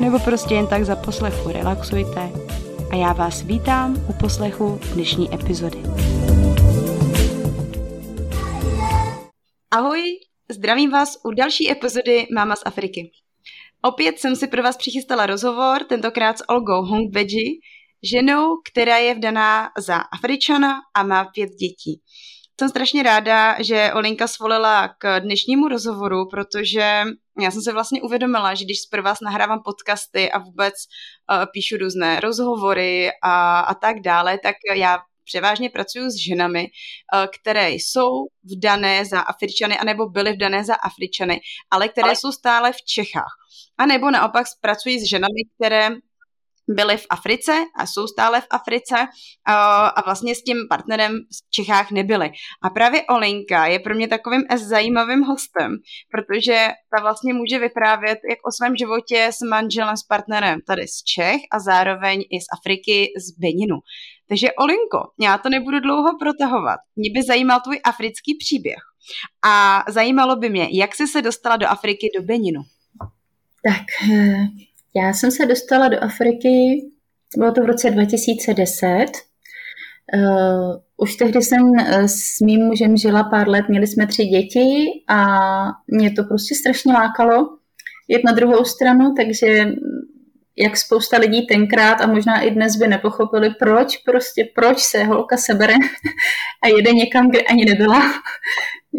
nebo prostě jen tak za poslechu relaxujte a já vás vítám u poslechu dnešní epizody. Ahoj, zdravím vás u další epizody Máma z Afriky. Opět jsem si pro vás přichystala rozhovor, tentokrát s Olgou Hongveji, ženou, která je vdaná za Afričana a má pět dětí. Jsem strašně ráda, že Olinka svolila k dnešnímu rozhovoru, protože já jsem se vlastně uvědomila, že když zprva nahrávám podcasty a vůbec uh, píšu různé rozhovory a, a tak dále, tak já převážně pracuji s ženami, uh, které jsou vdané za Afričany, anebo byly vdané za Afričany, ale které ale... jsou stále v Čechách. A nebo naopak pracuji s ženami, které byli v Africe a jsou stále v Africe a vlastně s tím partnerem v Čechách nebyli. A právě Olenka je pro mě takovým zajímavým hostem, protože ta vlastně může vyprávět jak o svém životě s manželem, s partnerem tady z Čech a zároveň i z Afriky, z Beninu. Takže Olinko, já to nebudu dlouho protahovat. Mě by zajímal tvůj africký příběh. A zajímalo by mě, jak jsi se dostala do Afriky, do Beninu? Tak, eh, já jsem se dostala do Afriky, bylo to v roce 2010. Uh, eh, už tehdy jsem eh, s mým mužem žila pár let, měli jsme tři děti a mě to prostě strašně lákalo jet na druhou stranu, takže jak spousta lidí tenkrát a možná i dnes by nepochopili, proč prostě, proč se holka sebere a jede někam, kde ani nebyla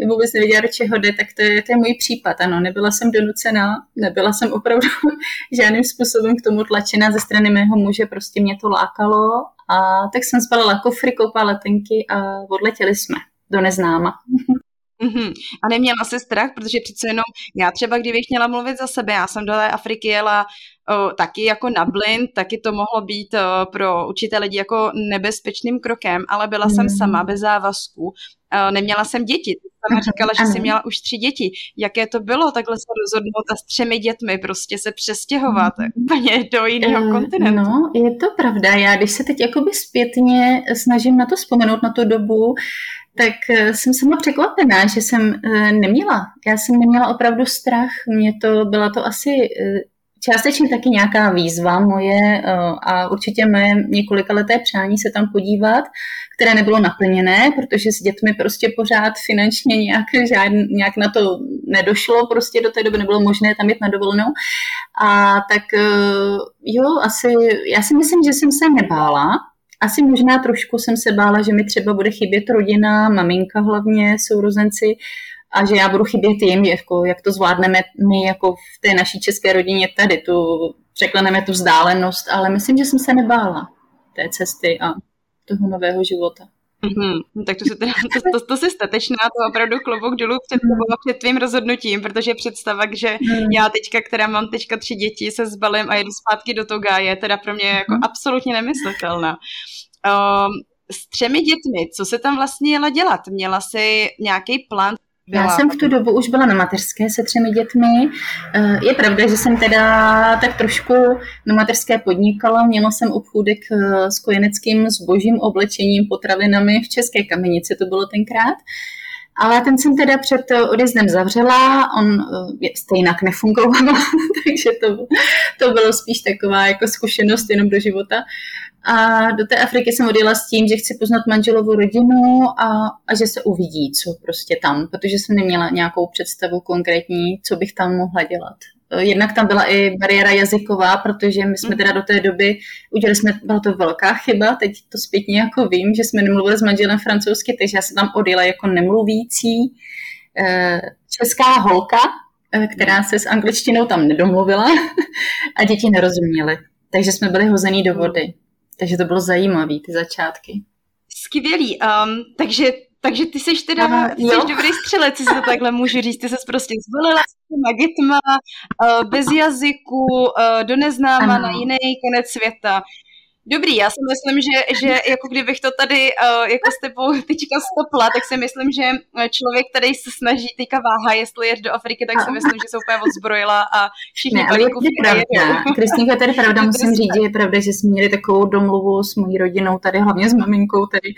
vůbec nevěděla, do čeho jde, tak to je, to je můj případ. Ano, nebyla jsem donucená, nebyla jsem opravdu žádným způsobem k tomu tlačena ze strany mého muže, prostě mě to lákalo a tak jsem zbalila kofry, koupala letenky a odletěli jsme do neznáma. Mm-hmm. A neměla jsi strach, protože přece jenom já třeba, kdybych měla mluvit za sebe, já jsem do té Afriky jela o, taky jako na blind, taky to mohlo být o, pro určité lidi jako nebezpečným krokem, ale byla mm. jsem mhm. sama bez závazku, o, neměla jsem děti, sama říkala, že jsi měla už tři děti. Jaké to bylo takhle se rozhodnout a s třemi dětmi prostě se přestěhovat mm. úplně do jiného uh, kontinentu? No, je to pravda. Já když se teď jakoby zpětně snažím na to vzpomenout, na tu dobu, tak eh, jsem sama překvapená, že jsem eh, neměla. Já jsem neměla opravdu strach. Mě to, byla to asi eh, částečně taky nějaká výzva moje a určitě moje několika leté přání se tam podívat, které nebylo naplněné, protože s dětmi prostě pořád finančně nějak, žádn, nějak na to nedošlo, prostě do té doby nebylo možné tam jít na dovolenou. A tak jo, asi, já si myslím, že jsem se nebála, asi možná trošku jsem se bála, že mi třeba bude chybět rodina, maminka hlavně, sourozenci, a že já budu chybět jim, jako, jak to zvládneme my jako v té naší české rodině tady, tu, překleneme tu vzdálenost, ale myslím, že jsem se nebála té cesty a toho nového života. Mm-hmm. Tak to, se teda, to, to, to jsi statečná, to opravdu klobouk dolů před tebou a před tvým rozhodnutím, protože představa, že mm. já teďka, která mám teďka tři děti, se zbalím a jedu zpátky do Toga, je teda pro mě jako mm. absolutně nemyslitelná. Um, s třemi dětmi, co se tam vlastně jela dělat? Měla jsi nějaký plán? Byla... Já jsem v tu dobu už byla na mateřské se třemi dětmi. Eh, je pravda, že jsem teda tak trošku na mateřské podnikala. Měla jsem obchůdek eh, s kojeneckým zbožím, oblečením, potravinami v České kamenici, to bylo tenkrát. Ale ten jsem teda před odjezdem zavřela, on stejně nefungoval, takže to, to bylo spíš taková jako zkušenost jenom do života. A do té Afriky jsem odjela s tím, že chci poznat manželovou rodinu a, a že se uvidí, co prostě tam, protože jsem neměla nějakou představu konkrétní, co bych tam mohla dělat. Jednak tam byla i bariéra jazyková, protože my jsme teda do té doby, udělali jsme, byla to velká chyba, teď to zpětně jako vím, že jsme nemluvili s manželem francouzsky, takže já jsem tam odjela jako nemluvící eh, česká holka, eh, která se s angličtinou tam nedomluvila a děti nerozuměly. Takže jsme byli hozený do vody. Takže to bylo zajímavé, ty začátky. Skvělý. Um, takže takže ty jsi teda ty jsi dobrý střelec, si to takhle můžu říct. Ty jsi prostě zvolila s těma dětma, uh, bez jazyku, uh, do neznáma ano. na jiný konec světa. Dobrý, já si myslím, že, že jako kdybych to tady uh, jako s tebou teďka stopla, tak si myslím, že člověk, který se snaží teďka váha, jestli jet do Afriky, tak si myslím, že se úplně odzbrojila a všichni ne, ale je pravda. Kristýnka, tady pravda, musím říct, že je pravda, že jsme měli takovou domluvu s mojí rodinou, tady hlavně s maminkou, tady,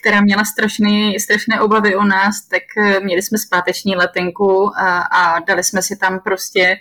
která měla strašný, strašné obavy o nás, tak eh, měli jsme zpáteční letenku a, a dali jsme si tam prostě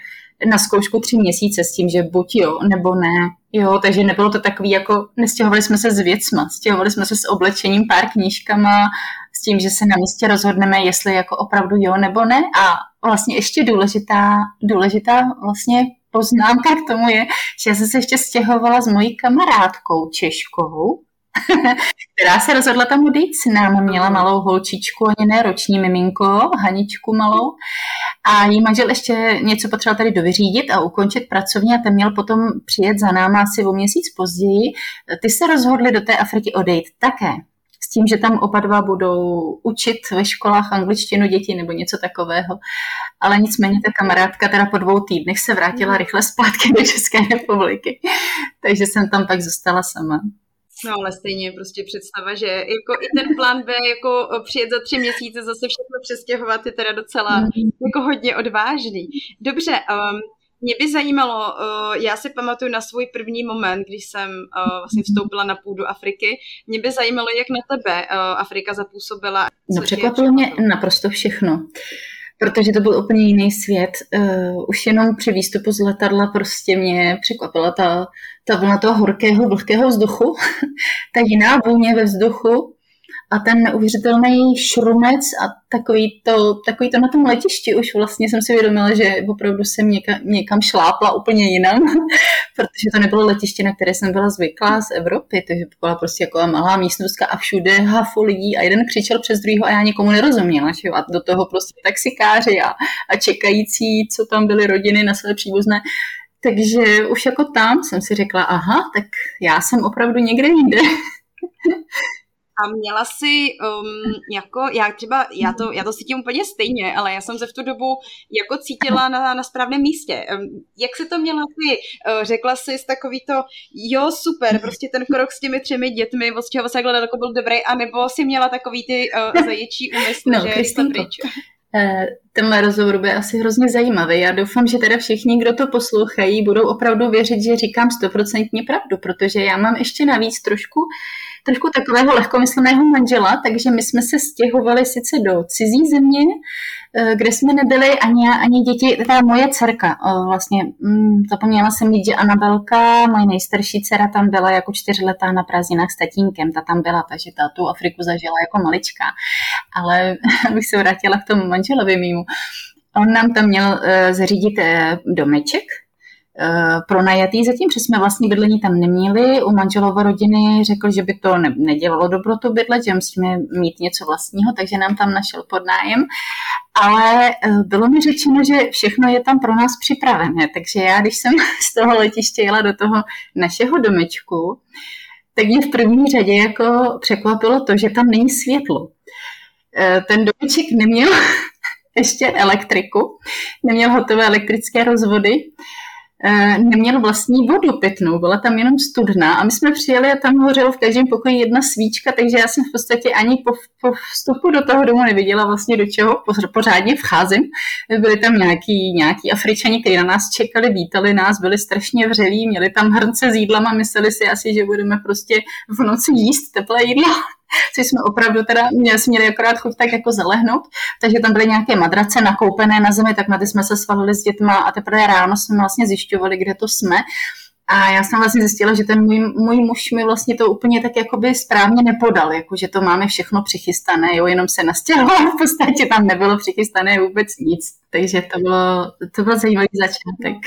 na zkoušku tři měsíce s tím, že buď jo, nebo ne. Jo, takže nebylo to takový jako, nestěhovali jsme se s věcma, stěhovali jsme se s oblečením, pár knížkama, s tím, že se na místě rozhodneme, jestli jako opravdu jo nebo ne. A vlastně ještě důležitá, důležitá vlastně poznámka k tomu je, že já jsem se ještě stěhovala s mojí kamarádkou Češkou, která se rozhodla tam odejít s námi. Měla malou holčičku, ani ne roční miminko, Haničku malou. A jí manžel ještě něco potřeboval tady dovyřídit a ukončit pracovně a ten měl potom přijet za náma asi o měsíc později. Ty se rozhodli do té Afriky odejít také s tím, že tam oba dva budou učit ve školách angličtinu děti nebo něco takového. Ale nicméně ta kamarádka teda po dvou týdnech se vrátila rychle zpátky do České republiky. Takže jsem tam pak zůstala sama. No ale stejně prostě představa, že jako i ten plán B, jako přijet za tři měsíce zase všechno přestěhovat, je teda docela mm. jako hodně odvážný. Dobře, um, mě by zajímalo, uh, já si pamatuju na svůj první moment, když jsem uh, vlastně vstoupila na půdu Afriky. Mě by zajímalo, jak na tebe uh, Afrika zapůsobila. No překvapilo mě naprosto všechno protože to byl úplně jiný svět. Uh, už jenom při výstupu z letadla prostě mě překvapila ta, ta vlna toho horkého, vlhkého vzduchu, ta jiná vůně ve vzduchu a ten neuvěřitelný šrumec a takový to, takový to na tom letišti už vlastně jsem si uvědomila, že opravdu jsem někam, někam šlápla úplně jinam, protože to nebylo letiště, na které jsem byla zvyklá z Evropy, takže to byla prostě jako malá místnostka a všude hafu lidí a jeden křičel přes druhýho a já nikomu nerozuměla, že jo? a do toho prostě taxikáři a, a čekající, co tam byly rodiny na své příbuzné, takže už jako tam jsem si řekla, aha, tak já jsem opravdu někde jinde. A měla si um, jako, já třeba, já to, já to cítím úplně stejně, ale já jsem se v tu dobu jako cítila na, na správném místě. Um, jak se to měla ty? Uh, řekla jsi takový to, jo, super, prostě ten krok s těmi třemi dětmi, od čeho se daleko byl dobrý, anebo si měla takový ty uh, zajíčí úmysly, no, že je pryč? Eh, tenhle rozhovor bude asi hrozně zajímavý. Já doufám, že teda všichni, kdo to poslouchají, budou opravdu věřit, že říkám stoprocentně pravdu, protože já mám ještě navíc trošku trošku takového lehkomyslného manžela, takže my jsme se stěhovali sice do cizí země, eh, kde jsme nebyli ani, ani děti, ta moje dcerka, vlastně mm, zapomněla jsem mít, že Anabelka, moje nejstarší dcera tam byla jako čtyřletá na prázdninách s tatínkem, ta tam byla, takže ta tu Afriku zažila jako malička. Ale abych se vrátila k tomu manželovi mýmu, on nám tam měl uh, zařídit uh, domeček, Eh, pronajatý zatím, protože jsme vlastní bydlení tam neměli. U manželova rodiny řekl, že by to ne, nedělalo dobro to bydlet, že musíme mít něco vlastního, takže nám tam našel podnájem. Ale eh, bylo mi řečeno, že všechno je tam pro nás připravené, takže já, když jsem z toho letiště jela do toho našeho domečku, tak mě v první řadě jako překvapilo to, že tam není světlo. Eh, ten domeček neměl ještě elektriku, neměl hotové elektrické rozvody, Eh, neměl vlastní vodu pitnou, byla tam jenom studna a my jsme přijeli a tam hořelo v každém pokoji jedna svíčka, takže já jsem v podstatě ani po, po vstupu do toho domu neviděla vlastně do čeho pořádně vcházím. Byli tam nějaký, nějaký Afričani, kteří na nás čekali, vítali nás, byli strašně vřelí, měli tam hrnce s jídlama, mysleli si asi, že budeme prostě v noci jíst teplé jídlo což jsme opravdu teda měli, měli akorát chuť tak jako zalehnout, takže tam byly nějaké madrace nakoupené na zemi, tak na ty jsme se svalili s dětma a teprve ráno jsme vlastně zjišťovali, kde to jsme. A já jsem vlastně zjistila, že ten můj, můj muž mi vlastně to úplně tak jakoby správně nepodal, jako že to máme všechno přichystané, jo, jenom se nastěhoval, v podstatě tam nebylo přichystané vůbec nic. Takže to bylo, to byl zajímavý začátek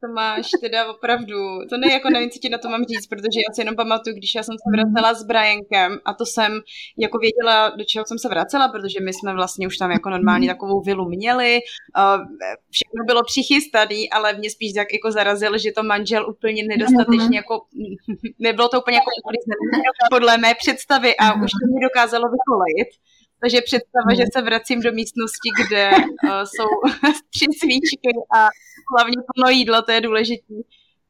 to máš teda opravdu, to ne, jako nevím, co ti na to mám říct, protože já si jenom pamatuju, když já jsem se vracela s Briankem a to jsem jako věděla, do čeho jsem se vracela, protože my jsme vlastně už tam jako normálně takovou vilu měli, všechno bylo přichystané, ale mě spíš tak jako zarazil, že to manžel úplně nedostatečně jako, nebylo to úplně jako podle mé představy a už to mi dokázalo vykolejit. Takže představa, že se vracím do místnosti, kde uh, jsou tři svíčky a hlavně plno jídla, to je důležité.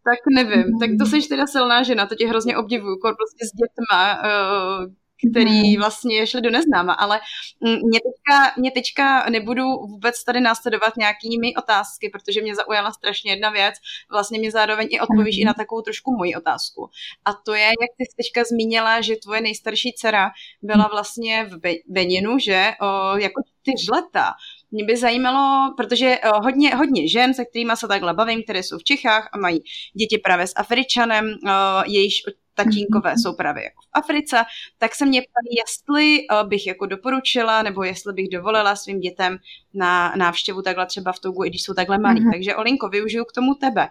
Tak nevím, tak to jsi teda silná žena, to tě hrozně obdivuju, prostě s dětma, uh, který mhm. vlastně šli do neznáma, ale mm, mě teďka, mě teďka nebudu vůbec tady následovat nějakými otázky, protože mě zaujala strašně jedna věc, vlastně mě zároveň i odpovíš i na takovou trošku moji otázku. A to je, jak ty jsi teďka zmínila, že tvoje nejstarší dcera byla vlastně v Beninu, že o, jako čtyř leta. Mě by zajímalo, protože hodně, hodně žen, se kterými se takhle bavím, které jsou v Čechách a mají děti právě s Afričanem, jejíž tatínkové jsou právě jako v Africe, tak se mě ptali, jestli uh, bych jako doporučila, nebo jestli bych dovolila svým dětem na návštěvu takhle třeba v Tougu, i když jsou takhle malí. Mm-hmm. Takže Olinko, využiju k tomu tebe.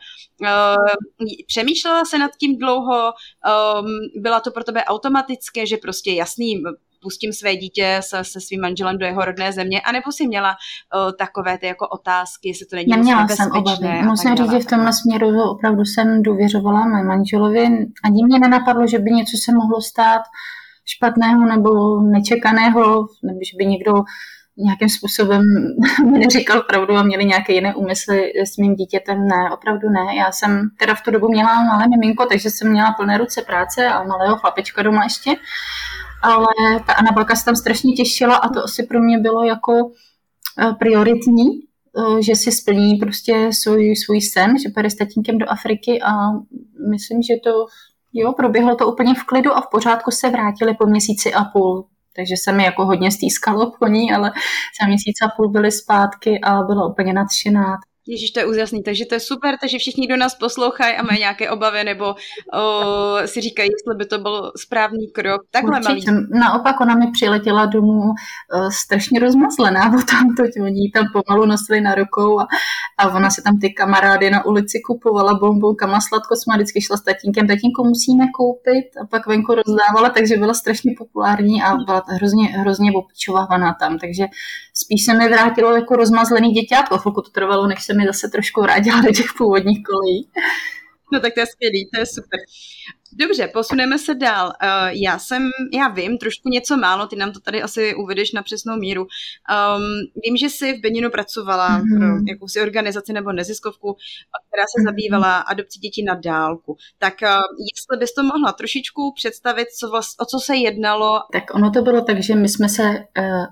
Přemýšlela se nad tím dlouho, um, byla to pro tebe automatické, že prostě jasný, pustím své dítě se, se svým manželem do jeho rodné země, anebo si měla uh, takové ty jako otázky, jestli to není Neměla jsem obavy. Musím říct, že v tomhle směru opravdu jsem důvěřovala mé manželovi. Ani mě nenapadlo, že by něco se mohlo stát špatného nebo nečekaného, nebo že by někdo nějakým způsobem mi neříkal pravdu a měli nějaké jiné úmysly s mým dítětem. Ne, opravdu ne. Já jsem teda v tu dobu měla malé miminko, takže jsem měla plné ruce práce a malého chlapečka doma ještě ale ta Anabelka se tam strašně těšila a to asi pro mě bylo jako eh, prioritní, eh, že si splní prostě svůj, svůj sen, že půjde s tatínkem do Afriky a myslím, že to jo, proběhlo to úplně v klidu a v pořádku se vrátili po měsíci a půl. Takže se mi jako hodně stýskalo po ní, ale za měsíc a půl byly zpátky a byla úplně nadšená. Ježíš, to je úžasný, takže to je super, takže všichni, kdo nás poslouchají a mají nějaké obavy nebo o, si říkají, jestli by to byl správný krok, takhle Určitě. malý. Naopak ona mi přiletěla domů uh, strašně rozmazlená, bo tam to oni tam pomalu nosili na rukou a, a ona se tam ty kamarády na ulici kupovala bonbonkama, sladko jsme vždycky šla s tatínkem, tatínku musíme koupit a pak venku rozdávala, takže byla strašně populární a byla hrozně, hrozně opičovávaná tam, takže spíš se mi vrátilo jako rozmazlený děťátko, chvilku to trvalo, než se mi zase trošku vrátila do těch původních kolejí. No tak to je skvělý, to je super. Dobře, posuneme se dál. Uh, já jsem, já vím trošku něco málo, ty nám to tady asi uvedeš na přesnou míru. Um, vím, že jsi v Beninu pracovala mm-hmm. pro jakousi organizaci nebo neziskovku, která se mm-hmm. zabývala adopcí dětí na dálku. Tak uh, jestli bys to mohla trošičku představit, co vlast, o co se jednalo? Tak ono to bylo tak, že my jsme se, uh,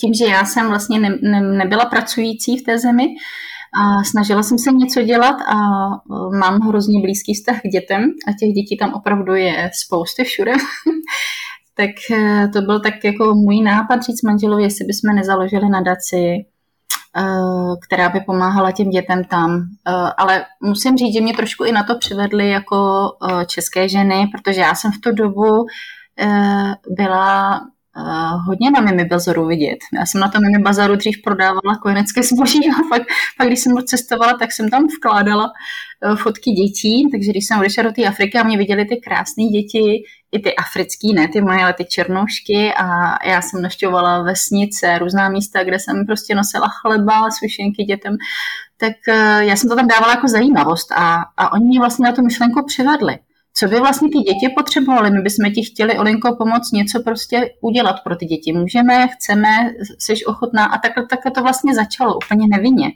tím, že já jsem vlastně ne, ne, nebyla pracující v té zemi, a snažila jsem se něco dělat a e, mám hrozně blízký vztah k dětem a těch dětí tam opravdu je spousty všude. tak e, to byl tak jako můj nápad říct manželovi, jestli bychom nezaložili nadaci, e, která by pomáhala těm dětem tam. Ale musím říct, že mě trošku i na to přivedly jako české ženy, protože já jsem v tu dobu byla uh, hodně na Mimi Bazaru vidět. Já jsem na tom Mimi Bazaru dřív prodávala kojenecké zboží a pak, pak když jsem cestovala, tak jsem tam vkládala uh, fotky dětí, takže když jsem odešla do té Afriky a mě viděli ty krásné děti, i ty africký, ne ty moje, ale ty černoušky. A já jsem naštěvovala vesnice, různá místa, kde jsem prostě nosila chleba, sušenky dětem, tak uh, já jsem to tam dávala jako zajímavost a, a oni mě vlastně na tu myšlenku přivedli co by vlastně ty děti potřebovaly. My bychom ti chtěli, Olinko, pomoct něco prostě udělat pro ty děti. Můžeme, chceme, jsi ochotná a takhle, takhle to vlastně začalo úplně nevinně.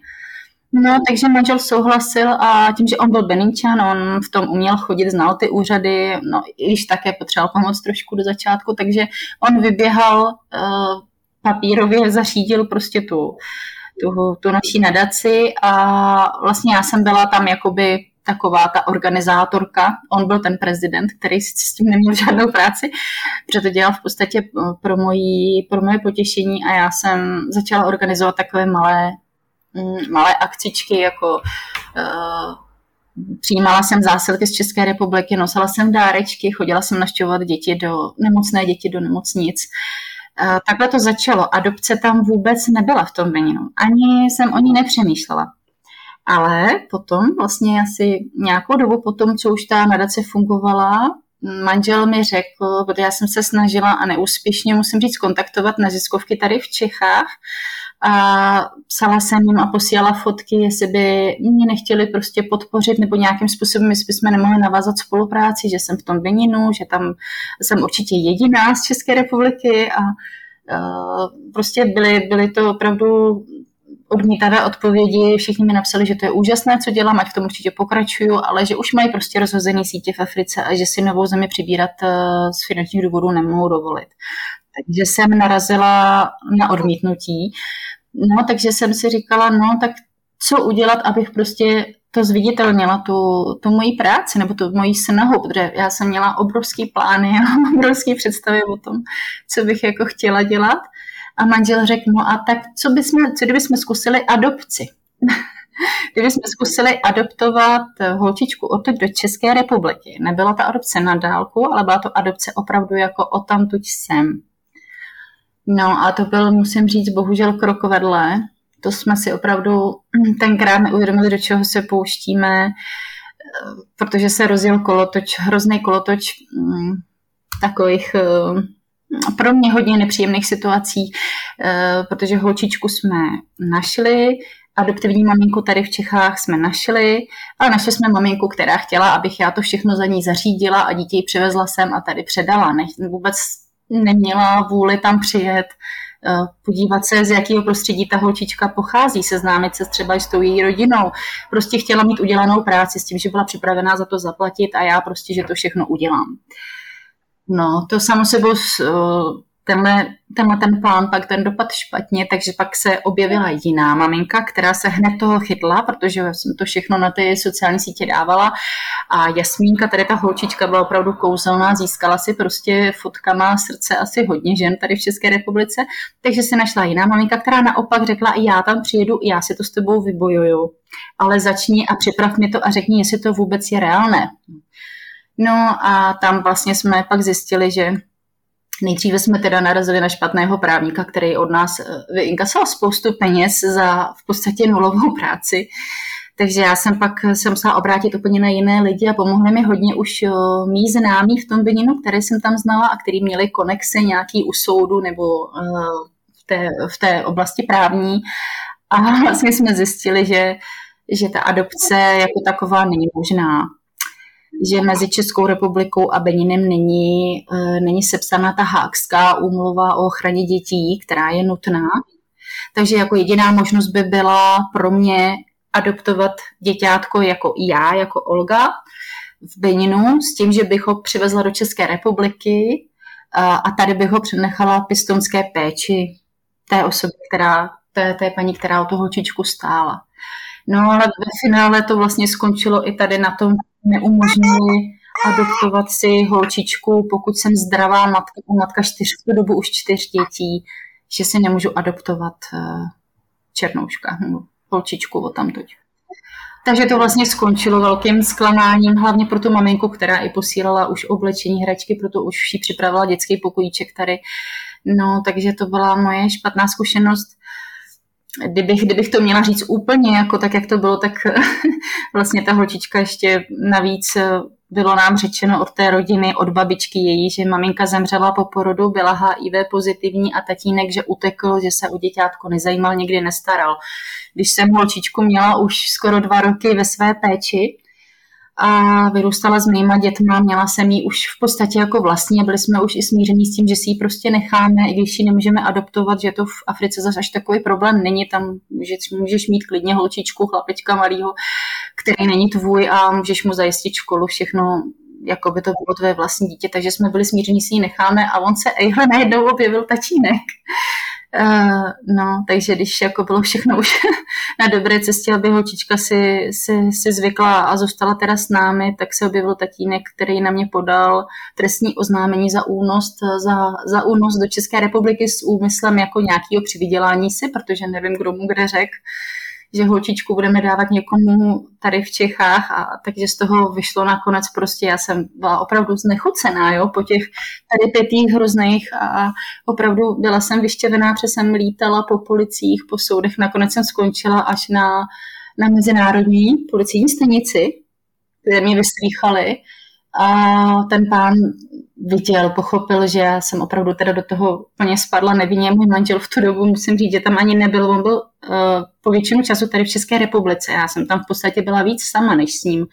No, takže manžel souhlasil a tím, že on byl Beninčan, on v tom uměl chodit, znal ty úřady, no i když také potřeboval pomoct trošku do začátku, takže on vyběhal, uh, papírově zařídil prostě tu, tu, tu naší nadaci a vlastně já jsem byla tam jakoby taková ta organizátorka. On byl ten prezident, který s tím neměl žádnou práci, protože to dělal v podstatě eh, pro, mojí, pro moje potěšení a já jsem začala organizovat takové malé, mm, malé akcičky, jako uh, přijímala jsem zásilky z České republiky, nosila jsem dárečky, chodila jsem naštěvovat děti do nemocné děti do nemocnic. Takhle to začalo. Adopce tam vůbec nebyla v tom Beninu. Ani jsem o ní nepřemýšlela. Ale potom, vlastně asi nějakou dobu potom, co už ta nadace fungovala, manžel mi řekl, protože já jsem se snažila a neúspěšně, musím říct, kontaktovat neziskovky tady v Čechách, a psala jsem jim a posílala fotky, jestli by mě nechtěli prostě podpořit nebo nějakým způsobem, jestli bychom nemohli navázat spolupráci, že jsem v tom Beninu, že tam jsem určitě jediná z České republiky. A uh, prostě byly, byly to opravdu odmítavé odpovědi, všichni mi napsali, že to je úžasné, co dělám, ať v tom určitě pokračuju, ale že už mají prostě rozhozený sítě v Africe a že si novou zemi přibírat uh, z finančních důvodů nemohou dovolit. Takže jsem narazila na odmítnutí. No, takže jsem si říkala, no, tak co udělat, abych prostě to zviditelnila, tu, tu moji práci nebo tu moji snahu, protože já jsem měla obrovský plány a obrovský představy o tom, co bych jako chtěla dělat. A manžel řekl, no a tak co, bychom, co kdybychom zkusili adopci? kdybychom zkusili adoptovat holčičku odtud do České republiky. Nebyla ta adopce na dálku, ale byla to adopce opravdu jako o tamtuť sem. No a to byl, musím říct, bohužel krok vedle. To jsme si opravdu tenkrát neuvědomili, do čeho se pouštíme, protože se rozjel kolotoč, hrozný kolotoč mm, takových eh, pro mě hodně nepříjemných situací, eh, protože holčičku jsme našli, adoptivní maminku tady v Čechách jsme našli, ale našli jsme maminku, která chtěla, abych já to všechno za ní zařídila a dítě ji přivezla sem a tady předala. Ne, vůbec neměla vůli tam přijet, eh, podívat se, z jakého prostředí ta holčička pochází, seznámit se třeba s tou její rodinou. Prostě chtěla mít udělanou práci s tím, že byla připravená za to zaplatit a já prostě, že to všechno udělám. No, to samo sebou tenhle, tenhle ten plán pak ten dopad špatně, takže pak se objevila jiná maminka, která se hned toho chytla, protože jsem to všechno na ty sociální sítě dávala a Jasmínka, tady ta holčička byla opravdu kouzelná, získala si prostě fotkama srdce asi hodně žen tady v České republice, takže se našla jiná maminka, která naopak řekla, já tam přijedu, já si to s tebou vybojuju, ale začni a připrav mi to a řekni, jestli to vůbec je reálné. No a tam vlastně jsme pak zjistili, že Nejdříve jsme teda narazili na špatného právníka, který od nás eh, vyinkasoval spoustu peněz za v podstatě nulovou práci. Takže já jsem pak se musela obrátit úplně na jiné lidi a pomohli mi hodně už eh, mý známí v tom Beninu, které jsem tam znala a který měli konexe nějaký u soudu nebo eh, v té, v té oblasti právní. A vlastně jsme zjistili, že, že ta adopce jako taková není možná že mezi Českou republikou a Beninem není, e, není sepsána ta hákská úmluva o ochraně dětí, která je nutná. Takže jako jediná možnost by byla pro mě adoptovat děťátko jako já, jako Olga v Beninu, s tím, že bych ho přivezla do České republiky a, a tady bych ho přenechala pistonské péči té osoby, která, té, té paní, která o tu holčičku stála. No ale ve finále to vlastně skončilo i tady na tom neumožnili adoptovat si holčičku, pokud jsem zdravá matka, matka čtyř, v dobu už čtyř dětí, že si nemůžu adoptovat eh, černouška holčičku o tamtoť. Takže to vlastně skončilo velkým zklamáním, hlavně pro tu maminku, která i posílala už oblečení hračky, proto už si připravila dětský pokojíček tady. No, takže to byla moje špatná zkušenost kdybych, kdybych to měla říct úplně jako tak, jak to bylo, tak vlastně ta holčička ještě navíc eh, bylo nám řečeno od té rodiny, od babičky její, že maminka zemřela po porodu, byla HIV pozitivní a tatínek, že utekl, že se o děťátko nezajímal, nikdy nestaral. Když jsem holčičku měla už skoro dva roky ve své péči, a vyrůstala s mýma dětma, měla jsem ji už v podstatě jako vlastní a byli jsme už i smíření s tím, že si ji prostě necháme, i když ji nemůžeme adoptovat, že to v Africe zase až takový problém není, tam že můžeš mít klidně holčičku, chlapečka malýho, který není tvůj a můžeš mu zajistit školu, všechno jako by to bylo tvé vlastní dítě, takže jsme byli smíření, si ji necháme a on se ejhle najednou objevil tatínek. Uh, no, takže když jako bylo všechno už na dobré cestě, aby holčička si, si, si zvykla a zůstala teda s námi, tak se objevil tatínek, který na mě podal trestní oznámení za únos, za, za únos do České republiky s úmyslem jako nějakého přivydělání si, protože nevím, kdo mu kde řekl, že holčičku budeme dávat někomu tady v Čechách a takže z toho vyšlo nakonec prostě, já jsem byla opravdu znechucená, jo, po těch tady pětých hrozných a opravdu byla jsem vyštěvená, protože jsem lítala po policích, po soudech, nakonec jsem skončila až na, na mezinárodní policijní stanici, kde mě vyslýchali a ten pán viděl, pochopil, že já jsem opravdu teda do toho plně spadla nevinně. Můj manžel v tu dobu, musím říct, že tam ani nebyl. On byl uh, po většinu času tady v České republice. Já jsem tam v podstatě byla víc sama, než s ním,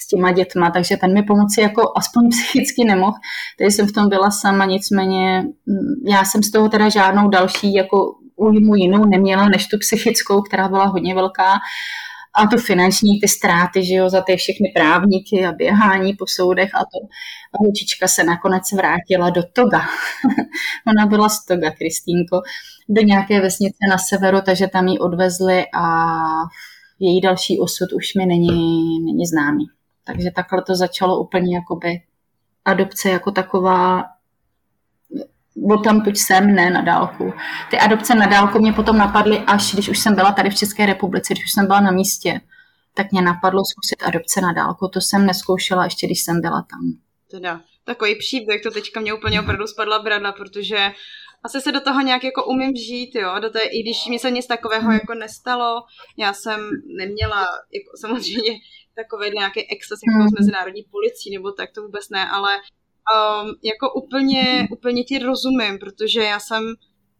s těma dětma, takže ten mi pomoci jako aspoň psychicky nemohl. Takže jsem v tom byla sama, nicméně mm, já jsem z toho teda žádnou další jako újmu jinou neměla, než tu psychickou, která byla hodně velká a to finanční, ty ztráty, že jo, za ty všechny právníky a běhání po soudech a to. A holčička se nakonec vrátila do Toga. Ona byla z Toga, Kristýnko, do nějaké vesnice na severu, takže tam ji odvezli a její další osud už mi není, není známý. Takže takhle to začalo úplně jakoby adopce jako taková od tam tuď jsem, ne na dálku. Ty adopce na dálku mě potom napadly až, když už jsem byla tady v České republice, když už jsem byla na místě, tak mě napadlo zkusit adopce na dálku. To jsem neskoušela ještě, když jsem byla tam. Teda, takový příběh, to teďka mě úplně opravdu spadla brada, protože asi se do toho nějak jako umím žít, jo, do té, i když mi se nic takového jako nestalo, já jsem neměla jako samozřejmě takový nějaký excess jako s mezinárodní policií, nebo tak to vůbec ne, ale um, jako úplně, úplně ti rozumím, protože já jsem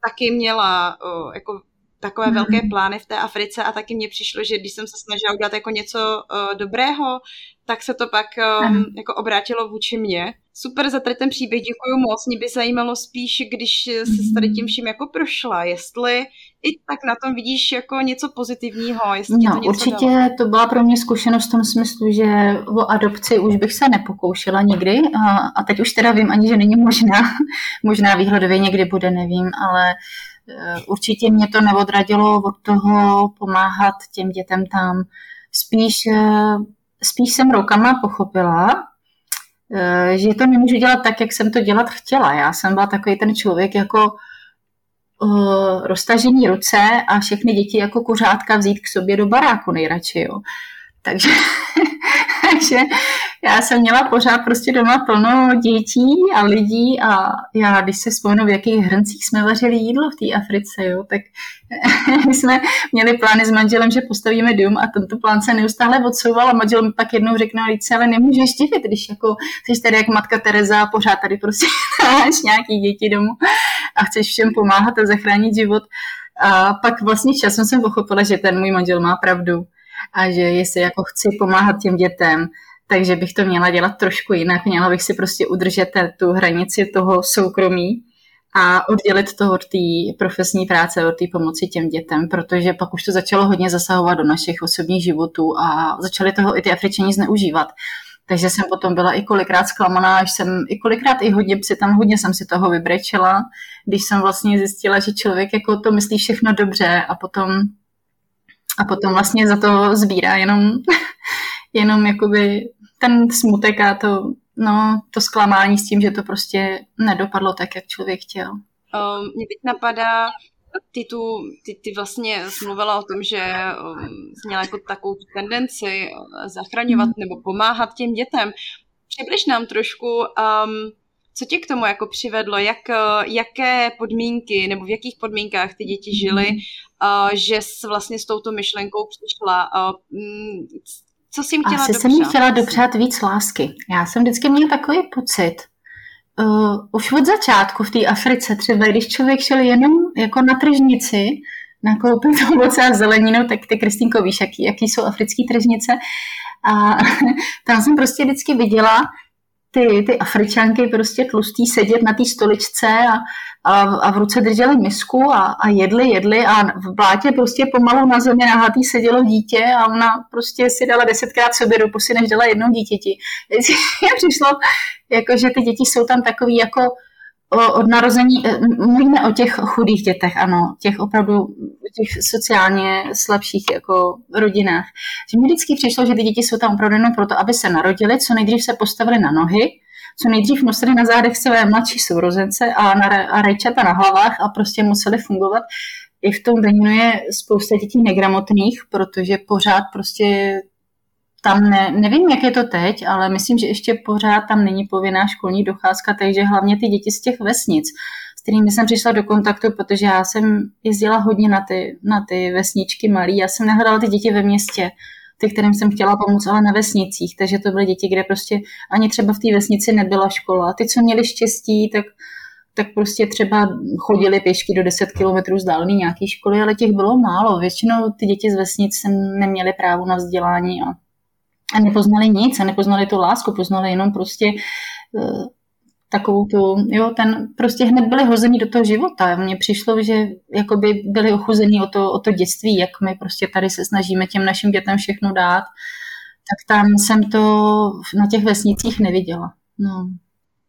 taky měla uh, jako takové mm-hmm. velké plány v té Africe a taky mně přišlo, že když jsem se snažila udělat jako něco uh, dobrého, tak se to pak um, jako obrátilo vůči mně. Super za tady ten příběh, děkuji moc. Mě by zajímalo spíš, když se s tady tím vším jako prošla, jestli i tak na tom vidíš jako něco pozitivního. Jestli no, to něco určitě dalo. to byla pro mě zkušenost v tom smyslu, že o adopci už bych se nepokoušela nikdy a, a teď už teda vím ani, že není možná. možná výhledově někdy bude, nevím, ale Eh, určitě mě to neodradilo od toho pomáhat těm dětem tam. Spíš, eh, spíš jsem rokama pochopila, že to nemůžu dělat tak, jak jsem to dělat chtěla. Já jsem byla takový ten člověk jako uh, roztažený ruce a všechny děti jako kuřátka vzít k sobě do baráku nejradši. Jo. Takže, takže já jsem měla pořád prostě doma plno dětí a lidí a já, když se vzpomenu, v jakých hrncích jsme vařili jídlo v té Africe, jo, tak my jsme měli plány s manželem, že postavíme dům a tento plán se neustále odsouval a manžel mi pak jednou řekl, Alice, ale nemůžeš divit, když jako jsi tady jak matka Tereza a pořád tady prostě máš nějaký děti domů a chceš všem pomáhat a zachránit život. A pak vlastně časem jsem pochopila, že ten můj manžel má pravdu a že jestli jako chci pomáhat těm dětem, takže bych to měla dělat trošku jinak. Měla bych si prostě udržet tu hranici toho soukromí a oddělit to od té profesní práce, od té pomoci těm dětem, protože pak už to začalo hodně zasahovat do našich osobních životů a začaly toho i ty Afričani zneužívat. Takže jsem potom byla i kolikrát zklamaná, až jsem i kolikrát i hodně si tam hodně jsem si toho vybrečela, když jsem vlastně zjistila, že člověk jako to myslí všechno dobře a potom a potom vlastně za to sbírá jenom, jenom jakoby ten smutek a to, no, to zklamání s tím, že to prostě nedopadlo tak, jak člověk chtěl. Um, mě teď napadá, ty, tu, ty, ty vlastně mluvila o tom, že um, jsi měla jako takovou tendenci uh, zachraňovat mm. nebo pomáhat těm dětem. Přibliž nám trošku, um, co tě k tomu jako přivedlo, jak, uh, jaké podmínky nebo v jakých podmínkách ty děti žily, uh, že jsi vlastně s touto myšlenkou přišla. Uh, co jsi jim chtěla Asi dopřát? jsem jim chtěla dopřát víc lásky. Já jsem vždycky měla takový pocit, uh, už od začátku v té Africe třeba, když člověk šel jenom jako na tržnici, nakoupil to ovoce a zeleninu, tak ty Kristýnko víš, jaký, jaký jsou africké tržnice. A tam jsem prostě vždycky viděla ty, ty Afričanky prostě tlustý sedět na té stoličce a, a, a v ruce drželi misku a, a jedli, jedli a v blátě prostě pomalu na zemi nahatý sedělo dítě a ona prostě si dala desetkrát sobě do pusy, než dala jednou dítěti. Mně přišlo, jako, že ty děti jsou tam takový jako od narození, eh, mluvíme o těch chudých dětech, ano, těch opravdu těch sociálně slabších jako rodinách. Že mi vždycky přišlo, že ty děti jsou tam opravdu jenom proto, aby se narodili, co nejdřív se postavili na nohy, co nejdřív nosili na zádech své mladší sourozence a, na, a rajčata na hlavách a prostě museli fungovat i v tom Beninu je spousta dětí negramotných, protože pořád prostě tam ne, nevím, jak je to teď, ale myslím, že ještě pořád tam není povinná školní docházka, takže hlavně ty děti z těch vesnic, s kterými jsem přišla do kontaktu, protože já jsem jezdila hodně na ty, na ty vesničky malý, já jsem nehledala ty děti ve městě, ty, kterým jsem chtěla pomoct, ale na vesnicích, takže to byly děti, kde prostě ani třeba v té vesnici nebyla škola. Ty, co měli štěstí, tak tak prostě třeba chodili pěšky do 10 kilometrů vzdálený nějaký školy, ale těch bylo málo. Většinou ty děti z vesnic neměly právo na vzdělání a, a nepoznali nic a nepoznali tu lásku, poznali jenom prostě uh, takovou tu, jo, ten prostě hned byli hození do toho života. Mně přišlo, že jakoby byli ochuzení o to, o to dětství, jak my prostě tady se snažíme těm našim dětem všechno dát, tak tam jsem to na těch vesnicích neviděla. No,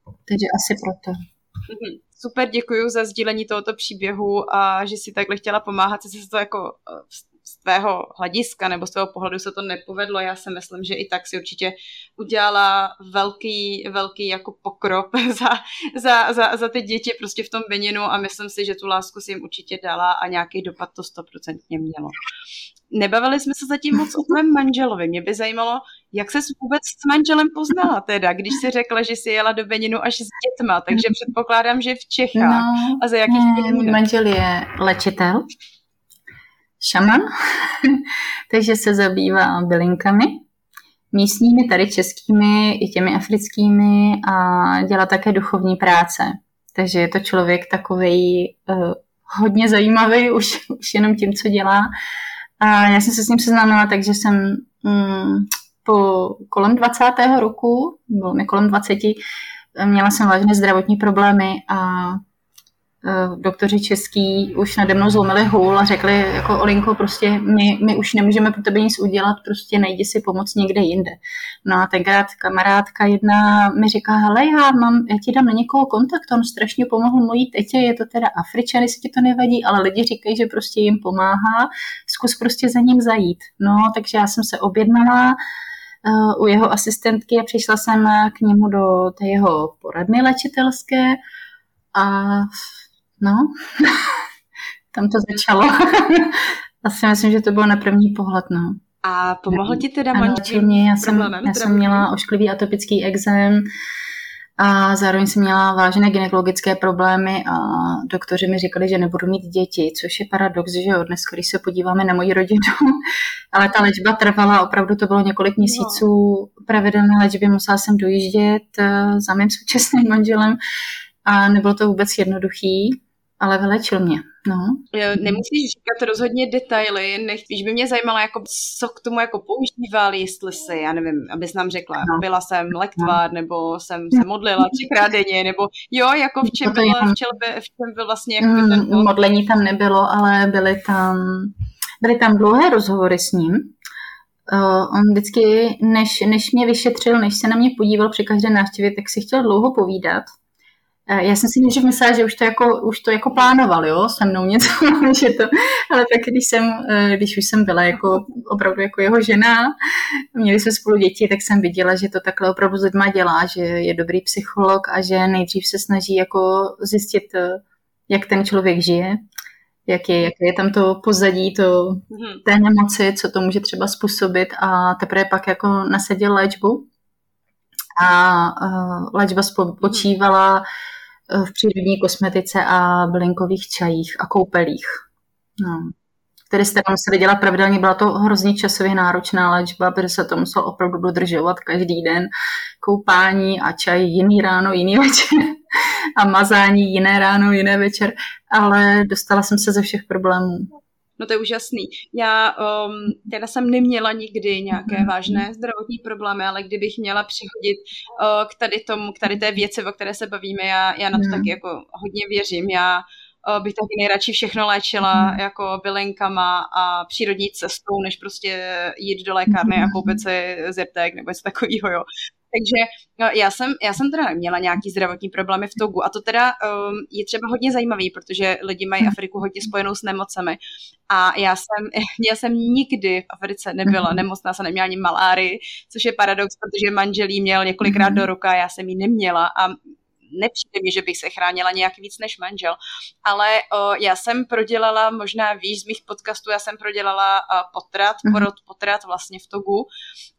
takže asi proto. Mhm. Super, děkuji za sdílení tohoto příběhu a že si takhle chtěla pomáhat, se to jako eh, tvého hlediska nebo z tvého pohledu se to nepovedlo. Já si myslím, že i tak si určitě udělala velký, velký jako pokrok za, za, za, za ty děti prostě v tom Beninu a myslím si, že tu lásku si jim určitě dala a nějaký dopad to stoprocentně mělo. Nebavili jsme se zatím moc o tvém manželovi. Mě by zajímalo, jak se vůbec s manželem poznala teda, když jsi řekla, že jsi jela do Beninu až s dětma, takže předpokládám, že v Čechách. No, a za jakých ne, manžel je lečitel, šaman, takže se zabývá bylinkami, místními, tady českými i těmi africkými a dělá také duchovní práce. Takže je to člověk takový uh, hodně zajímavý už, už jenom tím, co dělá. A já jsem se s ním seznámila, takže jsem mm, po kolem 20. roku, bylo mi kolem 20, měla jsem vážné zdravotní problémy a Eh, doktoři český už nade mnou zlomili hůl a řekli, jako Olinko, prostě my, my už nemůžeme pro tebe nic udělat, prostě najdi si pomoc někde jinde. No a tenkrát kamarádka jedna mi říká, hele, já, mám, já ti dám na někoho kontakt, on strašně pomohl mojí tetě, je to teda Afričany, si ti to nevadí, ale lidi říkají, že prostě jim pomáhá, zkus prostě za ním zajít. No, takže já jsem se objednala, uh, u jeho asistentky a přišla jsem k němu do té jeho poradny léčitelské a No, tam to začalo. Asi myslím, že to bylo na první pohled, no. A pomohl ti teda manžel? já jsem, já jsem měla ošklivý atopický exém a zároveň jsem měla vážné gynekologické problémy a doktoři mi říkali, že nebudu mít děti, což je paradox, že jo, dnes, když se podíváme na moji rodinu, ale ta léčba trvala, opravdu to bylo několik měsíců no. pravidelné léčby, musela jsem dojíždět eh, za mým současným manželem a nebylo to vůbec jednoduchý ale vylečil mě. No. Nemusíš říkat rozhodně detaily, nech, víš, by mě zajímalo, jako, co k tomu jako používal, jestli si, já nevím, abys nám řekla, no. byla jsem lektvár, no. nebo jsem se modlila třikrát denně, nebo jo, jako v čem, byl, v čem, by, v čem byl vlastně jako mm, ten? Modlení tam nebylo, ale byly tam, byly tam dlouhé rozhovory s ním, Uh, on vždycky, než, než mě vyšetřil, než se na mě podíval při každé návštěvě, tak si chtěl dlouho povídat. Eh, já jsem si nejdřív myslela, že už to jako, už to jako plánoval, jo, se mnou něco, že to, ale tak když jsem, eh, když už jsem byla jako opravdu jako jeho žena, měli jsme spolu děti, tak jsem viděla, že to takhle opravdu s lidma dělá, že je dobrý psycholog a že nejdřív se snaží jako zjistit, eh, jak ten člověk žije, jak je, jak je tam to pozadí to, mhm. té nemoci, co to může třeba způsobit a teprve pak jako nasadil léčbu. A uh, léčba spočívala v přírodní kosmetice a bylinkových čajích a koupelích. No které jste tam museli dělat pravidelně. Byla to hrozně časově náročná léčba, protože se to muselo opravdu dodržovat každý den. Koupání a čaj jiný ráno, jiný večer a mazání jiné ráno, jiné večer, ale dostala jsem se ze všech problémů. No to je úžasný. Já um, teda jsem neměla nikdy nějaké mhm. vážné zdravotní problémy, ale kdybych měla přihodit uh, k tady tomu, k tady té věci, o které se bavíme, já, já na to mm. taky jako hodně věřím. Já uh, bych taky nejradši všechno léčila mm. jako bylinkama a přírodní cestou, než prostě jít do lékárny a koupit si zeptek nebo něco takového, jo. Takže no, já jsem, já jsem teda měla nějaký zdravotní problémy v Togu a to teda um, je třeba hodně zajímavý, protože lidi mají hmm. Afriku hodně spojenou s nemocemi a já jsem, já jsem nikdy v Africe nebyla hmm. nemocná, jsem neměla ani malárii, což je paradox, protože manželí měl několikrát do hmm. roka, já jsem ji neměla a nepřijde mi, že bych se chránila nějak víc než manžel, ale uh, já jsem prodělala, možná víš z mých podcastů, já jsem prodělala uh, potrat, mm-hmm. porod potrat vlastně v Togu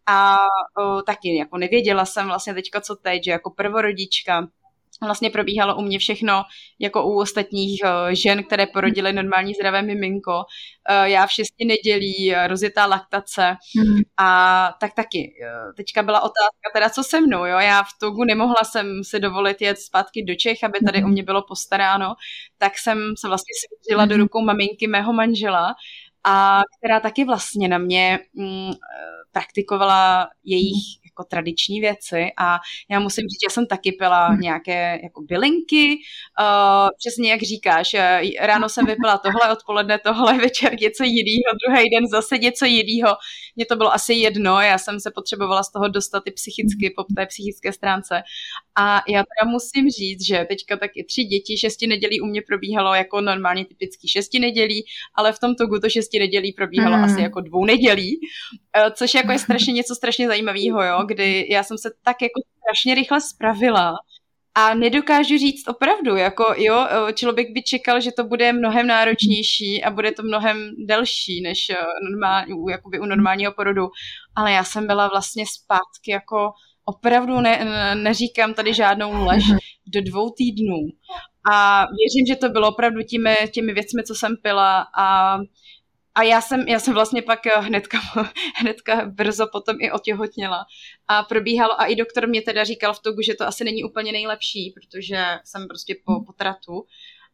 a uh, taky jako nevěděla jsem vlastně teďka co teď, že jako prvorodička vlastně probíhalo u mě všechno jako u ostatních uh, žen, které porodily normální zdravé miminko. Uh, já v šesti nedělí, uh, rozjetá laktace mm. a tak taky. Teďka byla otázka teda, co se mnou, jo? Já v Togu nemohla jsem si dovolit jet zpátky do Čech, aby tady mm. u mě bylo postaráno, tak jsem se vlastně svěřila do rukou maminky mého manžela a která taky vlastně na mě mm, praktikovala jejich jako tradiční věci a já musím říct, že jsem taky pila hmm. nějaké jako bylinky, uh, přesně jak říkáš, eh, ráno jsem vypila tohle, odpoledne tohle, večer něco jiného, druhý den zase něco jiného. Mně to bylo asi jedno, já jsem se potřebovala z toho dostat i psychicky po té psychické stránce. A já teda musím říct, že teďka taky tři děti, šesti nedělí u mě probíhalo jako normálně typický šesti nedělí, ale v tom togu to šesti nedělí probíhalo mm. asi jako dvou nedělí, eh, což jako je strašně něco strašně zajímavého, jo, kdy já jsem se tak jako strašně rychle spravila a nedokážu říct opravdu, jako jo, člověk by čekal, že to bude mnohem náročnější a bude to mnohem delší než normál, jakoby u normálního porodu, ale já jsem byla vlastně zpátky jako opravdu ne, neříkám tady žádnou lež mhm. do dvou týdnů a věřím, že to bylo opravdu těmi, těmi věcmi, co jsem pila a a já jsem, já jsem vlastně pak eh, hnedka, hnedka brzo potom i otěhotněla. A probíhalo, a i doktor mě teda říkal v Togu, že to asi není úplně nejlepší, protože jsem prostě po potratu.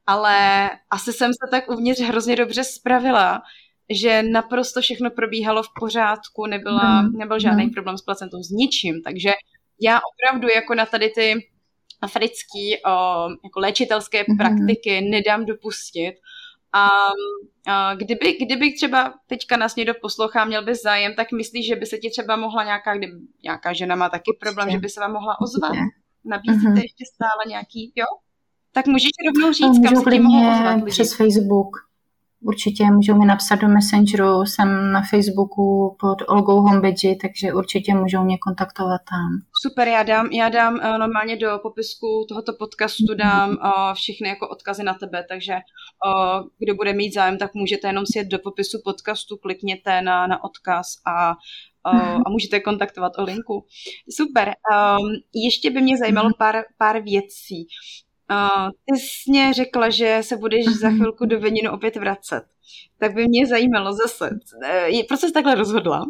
Ale asi jsem se tak uvnitř hrozně dobře spravila, že naprosto všechno probíhalo v pořádku, nebyla, mhm. nebyl žádný mm. problém s placentou, s ničím. Takže já opravdu jako na tady ty africký o, jako léčitelské mm. praktiky nedám dopustit. A, a kdyby, kdyby třeba teďka nás někdo poslouchá, měl by zájem, tak myslíš, že by se ti třeba mohla nějaká, kdyby nějaká žena má taky problém, že by se vám mohla ozvat? Nabízíte uh-huh. ještě stále nějaký, jo? Tak můžeš rovnou říct, kam se ti mohou ozvat lidi. Přes Facebook určitě můžou mi napsat do Messengeru, jsem na Facebooku pod Olgou Hombedži, takže určitě můžou mě kontaktovat tam. Super, já dám, já dám uh, normálně do popisku tohoto podcastu dám uh, všechny jako odkazy na tebe, takže uh, kdo bude mít zájem, tak můžete jenom si jet do popisu podcastu, klikněte na, na odkaz a uh, a můžete kontaktovat o linku. Super. Um, ještě by mě zajímalo pár, pár věcí. Uh, ty jsi mě řekla, že se budeš za mhm. chvilku do Veninu opět vracet. Tak by mě zajímalo zase, eh, proč jsi takhle rozhodla?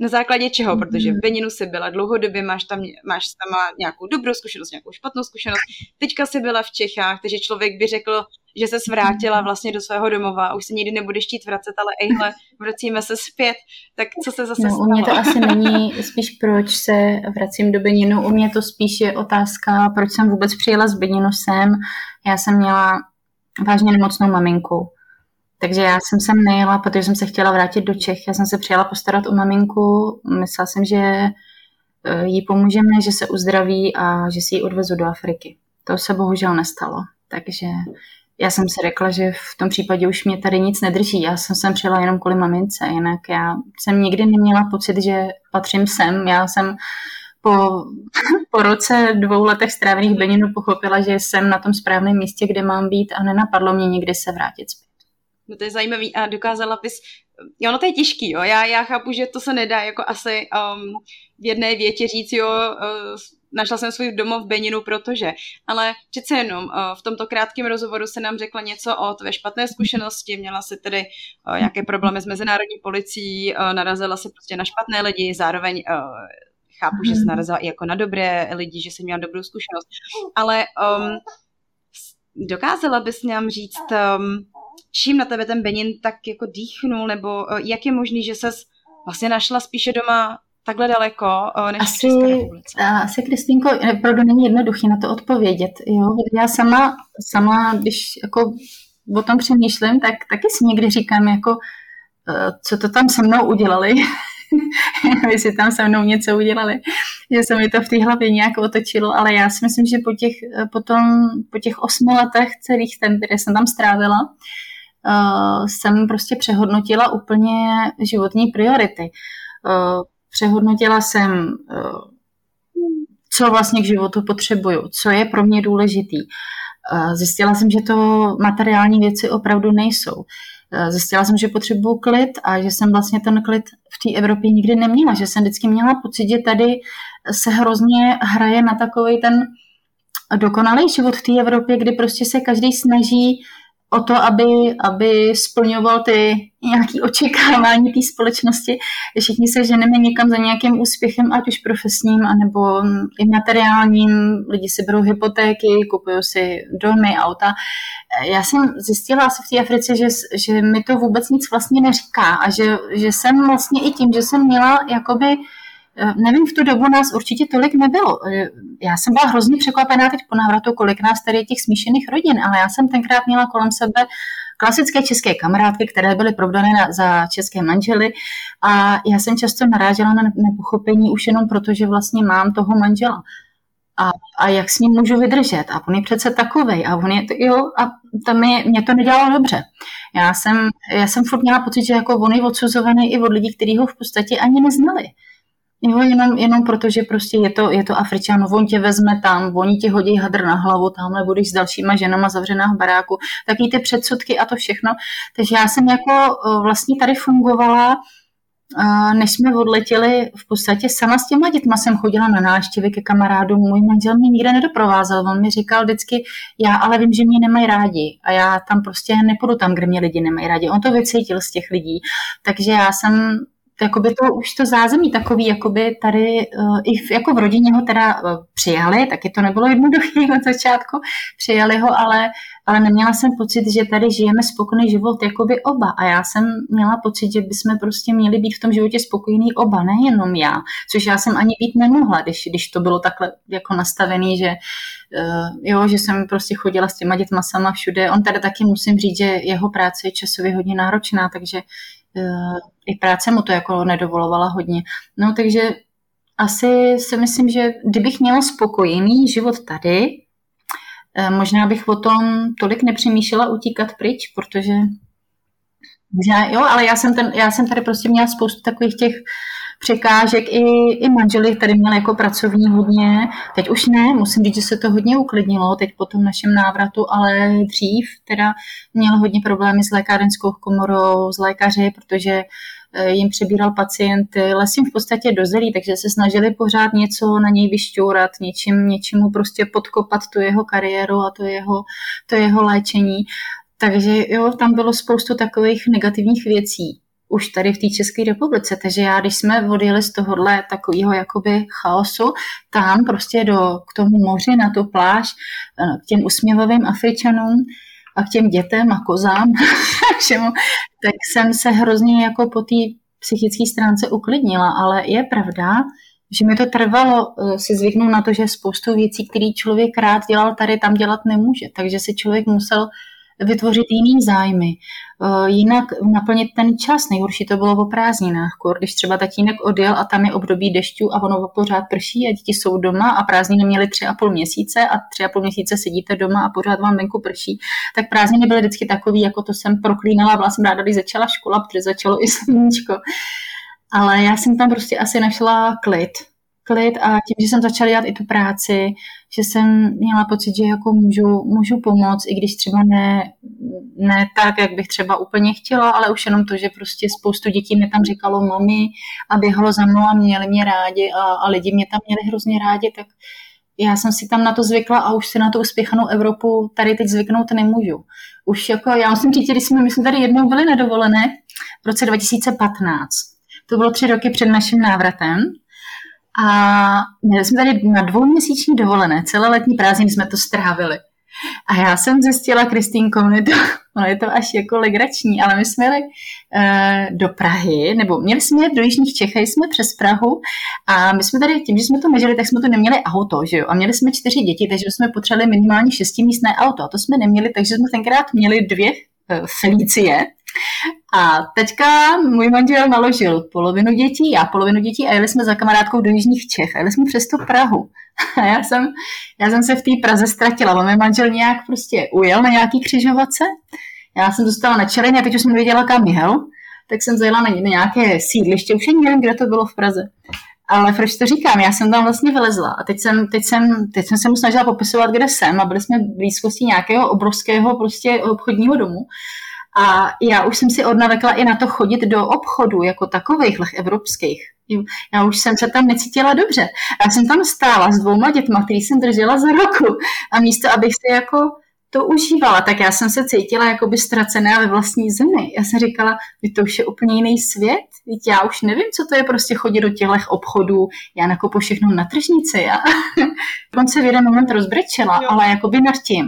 Na základě čeho? Mhm. Protože v Beninu jsi byla dlouhodobě, máš tam, máš tam nějakou dobrou zkušenost, nějakou špatnou zkušenost. Teďka jsi byla v Čechách, takže člověk by řekl, že se vrátila vlastně do svého domova a už se nikdy nebudeš chtít vracet, ale ejhle, vracíme se zpět. Tak co se zase no, stalo? U mě to asi není spíš proč se vracím do Beninu, u mě to spíš je otázka, proč jsem vůbec přijela z Beninu sem. Já jsem měla vážně nemocnou maminku. Takže já jsem sem nejela, protože jsem se chtěla vrátit do Čech. Já jsem se přijela postarat o maminku. Myslela jsem, že eh, jí pomůžeme, že se uzdraví a že si ji odvezu do Afriky. To se bohužel nestalo. Takže já jsem si řekla, že v tom případě už mě tady nic nedrží. Já jsem sem přijela jenom kvůli mamince, jinak já jsem nikdy neměla pocit, že patřím sem. Já jsem po, po roce dvou letech strávených v Beninu pochopila, že jsem na tom správném místě, kde mám být a nenapadlo mě nikdy se vrátit zpět. No to je zajímavý. A dokázala bys, jo, no to je těžký, jo, já, já chápu, že to se nedá jako asi um, v jedné větě říct, jo, uh, našla jsem svůj domov v Beninu, protože, ale přece jenom uh, v tomto krátkém rozhovoru se nám řekla něco o tvé špatné zkušenosti, měla si tedy uh, nějaké problémy s mezinárodní policií, uh, narazila se prostě na špatné lidi, zároveň uh, chápu, že se mhm. narazila i jako na dobré lidi, že jsem měla dobrou zkušenost, ale um, dokázala bys nám říct, um, čím na tebe ten Benin tak jako dýchnul, nebo uh, jak je možný, že ses vlastně našla spíše doma takhle daleko uh, než asi, v Asi, Kristýnko, opravdu není jednoduché na to odpovědět. Jo? Já sama, sama, když jako o tom přemýšlím, tak taky si někdy říkám, jako, co to tam se mnou udělali, vy si tam se mnou něco udělali, že se mi to v té hlavě nějak otočilo, ale já si myslím, že po těch, potom, po těch osmi letech celých, ten, které jsem tam strávila, jsem prostě přehodnotila úplně životní priority. Uh, přehodnotila jsem, uh, co vlastně k životu potřebuju, co je pro mě důležitý. Zjistila jsem, že to materiální věci opravdu nejsou. Zjistila jsem, že potřebuju klid a že jsem vlastně ten klid v té Evropě nikdy neměla, že jsem vždycky měla pocit, že tady se hrozně hraje na takový ten dokonalý život v té Evropě, kdy prostě se každý snaží o to, aby, aby splňoval ty nějaké očekávání té společnosti. Všichni se ženeme někam za nějakým úspěchem, ať už profesním, anebo i materiálním. Lidi si berou hypotéky, kupují si domy, auta. Já jsem zjistila asi v té Africe, že, že mi to vůbec nic vlastně neříká a že, že jsem vlastně i tím, že jsem měla jakoby nevím, v tu dobu nás určitě tolik nebylo. Eh, já jsem byla hrozně překvapená teď po návratu, kolik nás tady je těch smíšených rodin, ale já jsem tenkrát měla kolem sebe klasické české kamarádky, které byly provdané za české manžely a já jsem často narážela na nepochopení už jenom proto, že vlastně mám toho manžela. A, a jak s ním můžu vydržet? A on je přece takovej. A on je, jo, a to mi, mě to nedělalo dobře. Já jsem, já jsem furt měla pocit, že jako on je odsuzovaný i od lidí, kteří ho v podstatě ani neznali. Jo, jenom, jenom proto, že prostě je to, je to Afričan, on tě vezme tam, oni ti hodí hadr na hlavu, tamhle budeš s dalšíma ženama zavřená v baráku, taky ty předsudky a to všechno. Takže já jsem jako eh, vlastně tady fungovala, eh, než jsme odletěli v podstatě sama s těma dětma jsem chodila na návštěvy ke kamarádům, můj manžel mě nikde nedoprovázel, on mi říkal vždycky, já ale vím, že mě nemají rádi a já tam prostě nepůjdu tam, kde mě lidi nemají rádi. On to vycítil z těch lidí, takže já jsem jakoby to už to zázemí takový, jakoby tady uh, i v, jako v rodině ho teda uh, přijali, taky to nebylo jednoduché na začátku, přijali ho, ale, ale neměla jsem pocit, že tady žijeme spokojený život jakoby oba a já jsem měla pocit, že bychom prostě měli být v tom životě spokojení oba, nejenom já, což já jsem ani být nemohla, když, když to bylo takhle jako nastavený, že uh, jo, že jsem prostě chodila s těma dětma sama všude. On tady taky musím říct, že jeho práce je časově hodně náročná, takže i práce mu to jako nedovolovala hodně. No takže asi si myslím, že kdybych měla spokojený život tady, eh, možná bych o tom tolik nepřemýšlela utíkat pryč, protože možná, jo, ale já jsem, ten, já jsem tady prostě měla spoustu takových těch překážek. I, i manželi tady měli jako pracovní hodně. Teď už ne, musím říct, že se to hodně uklidnilo teď po tom našem návratu, ale dřív teda měl hodně problémy s lékárenskou komorou, s lékaři, protože eh, jim přebíral pacienty, les jim v podstatě dozelí, takže se snažili pořád něco na něj vyšťourat, něčím, něčemu prostě podkopat tu jeho kariéru a to jeho, to jeho léčení. Takže jo, tam bylo spoustu takových negativních věcí už tady v té České republice. Takže já, když jsme odjeli z tohohle takového jakoby chaosu, tam prostě do, k tomu moři, na tu pláž, eh, k těm usměvavým Afričanům a k těm dětem a kozám, všemu, tak jsem se hrozně jako po té psychické stránce uklidnila, ale je pravda, že mi to trvalo eh, si zvyknout na to, že spoustu věcí, které člověk rád dělal, tady tam dělat nemůže. Takže si člověk musel vytvořit jiný zájmy, eh, jinak naplnit ten čas. Nejhorší to bylo o prázdninách, když třeba tatínek odjel a tam je období dešťů a ono pořád prší a děti jsou doma a prázdniny měly tři a půl měsíce a tři a půl měsíce sedíte doma a pořád vám venku prší, tak prázdniny byly vždycky takový, jako to jsem proklínala, byla jsem ráda, když začala škola, protože začalo i sluníčko. Ale já jsem tam prostě asi našla klid, klid a tím, že jsem začala dělat i tu práci, že jsem měla pocit, že jako můžu, můžu pomoct, i když třeba ne, ne tak, jak bych třeba úplně chtěla, ale už jenom to, že prostě spoustu dětí mi tam říkalo mami a běhalo za mnou a měli mě rádi a, a lidi mě tam měli hrozně rádi, tak já jsem si tam na to zvykla a už si na tu uspěchanou Evropu tady teď zvyknout nemůžu. Už jako, já musím říct, když jsme, my jsme tady jednou byli nedovolené v roce 2015. To bylo tři roky před naším návratem a měli jsme tady na dvouměsíční dovolené, celé letní prázdniny jsme to strávili. A já jsem zjistila, Kristýnko, ono je to, ono je to až jako legrační, ale my jsme jeli uh, do Prahy, nebo měli jsme jet do Jižních Čech, jsme přes Prahu a my jsme tady, tím, že jsme to nežili, tak jsme to neměli auto, že jo? A měli jsme čtyři děti, takže jsme potřebovali minimálně šestimístné auto. A to jsme neměli, takže jsme tenkrát měli dvě uh, Felicie, a teďka můj manžel naložil polovinu dětí, já polovinu dětí a jeli jsme za kamarádkou do Jižních Čech a jeli jsme přes tu Prahu. A já jsem, já jsem se v té Praze ztratila, můj manžel nějak prostě ujel na nějaký křižovatce, já jsem dostala na čeleně a teď už jsem nevěděla, kam jel, tak jsem zajela na nějaké sídliště, už ani nevím, kde to bylo v Praze. Ale proč to říkám? Já jsem tam vlastně vylezla a teď jsem, teď jsem, teď jsem se mu snažila popisovat, kde jsem a byli jsme v blízkosti nějakého obrovského prostě obchodního domu. A já už jsem si odnavekla i na to chodit do obchodu jako takových evropských. Já už jsem se tam necítila dobře. Já jsem tam stála s dvouma dětma, který jsem držela za roku. A místo, abych si jako to užívala, tak já jsem se cítila jako by ztracená ve vlastní zemi. Já jsem říkala, že to už je úplně jiný svět, Víte, já už nevím, co to je prostě chodit do těch obchodů, já nakupu všechno na tržnici. Já se v jeden moment rozbrečela, jo. ale jako by nad tím.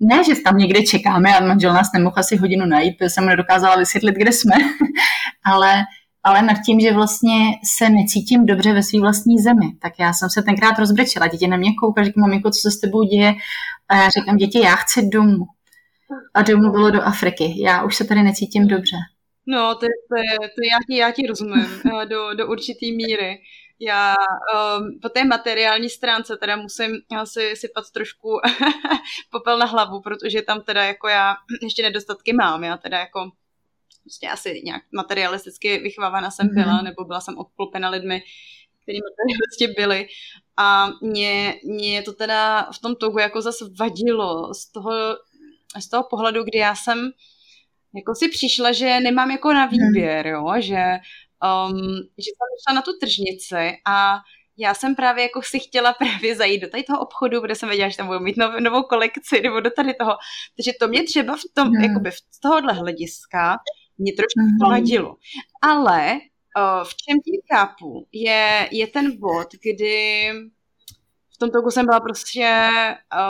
Ne, že tam někde čekáme a manžel nás nemohl asi hodinu najít, jsem nedokázala vysvětlit, kde jsme, ale ale nad tím, že vlastně se necítím dobře ve své vlastní zemi. Tak já jsem se tenkrát rozbrečela. Děti na mě koukají, říkají, mamiko, co se s tebou děje? A já říkám, děti, já chci domů. A domů bylo do Afriky. Já už se tady necítím dobře. No, to, to, to já, ti, já ti rozumím do, do určitý míry. Já um, po té materiální stránce teda musím si sypat trošku popel na hlavu, protože tam teda jako já ještě nedostatky mám. Já teda jako prostě asi nějak materialisticky vychovávána jsem mhm. byla, nebo byla jsem obklopena lidmi, který materialisti byli. A mě, mě to teda v tom togu jako zase vadilo z toho, z toho pohledu, kdy já jsem jako si přišla, že nemám jako na mhm. výběr, jo, že, um, že jsem šla na tu tržnici a já jsem právě jako si chtěla právě zajít do tady toho obchodu, kde jsem věděla, že tam budu mít nov, novou kolekci, nebo do tady toho. Takže to mě třeba v tom, mm. jakoby z tohohle hlediska mě trošku vadilo. Ale uh, v čem tím chápu, je, je ten bod, kdy v tom toku jsem byla prostě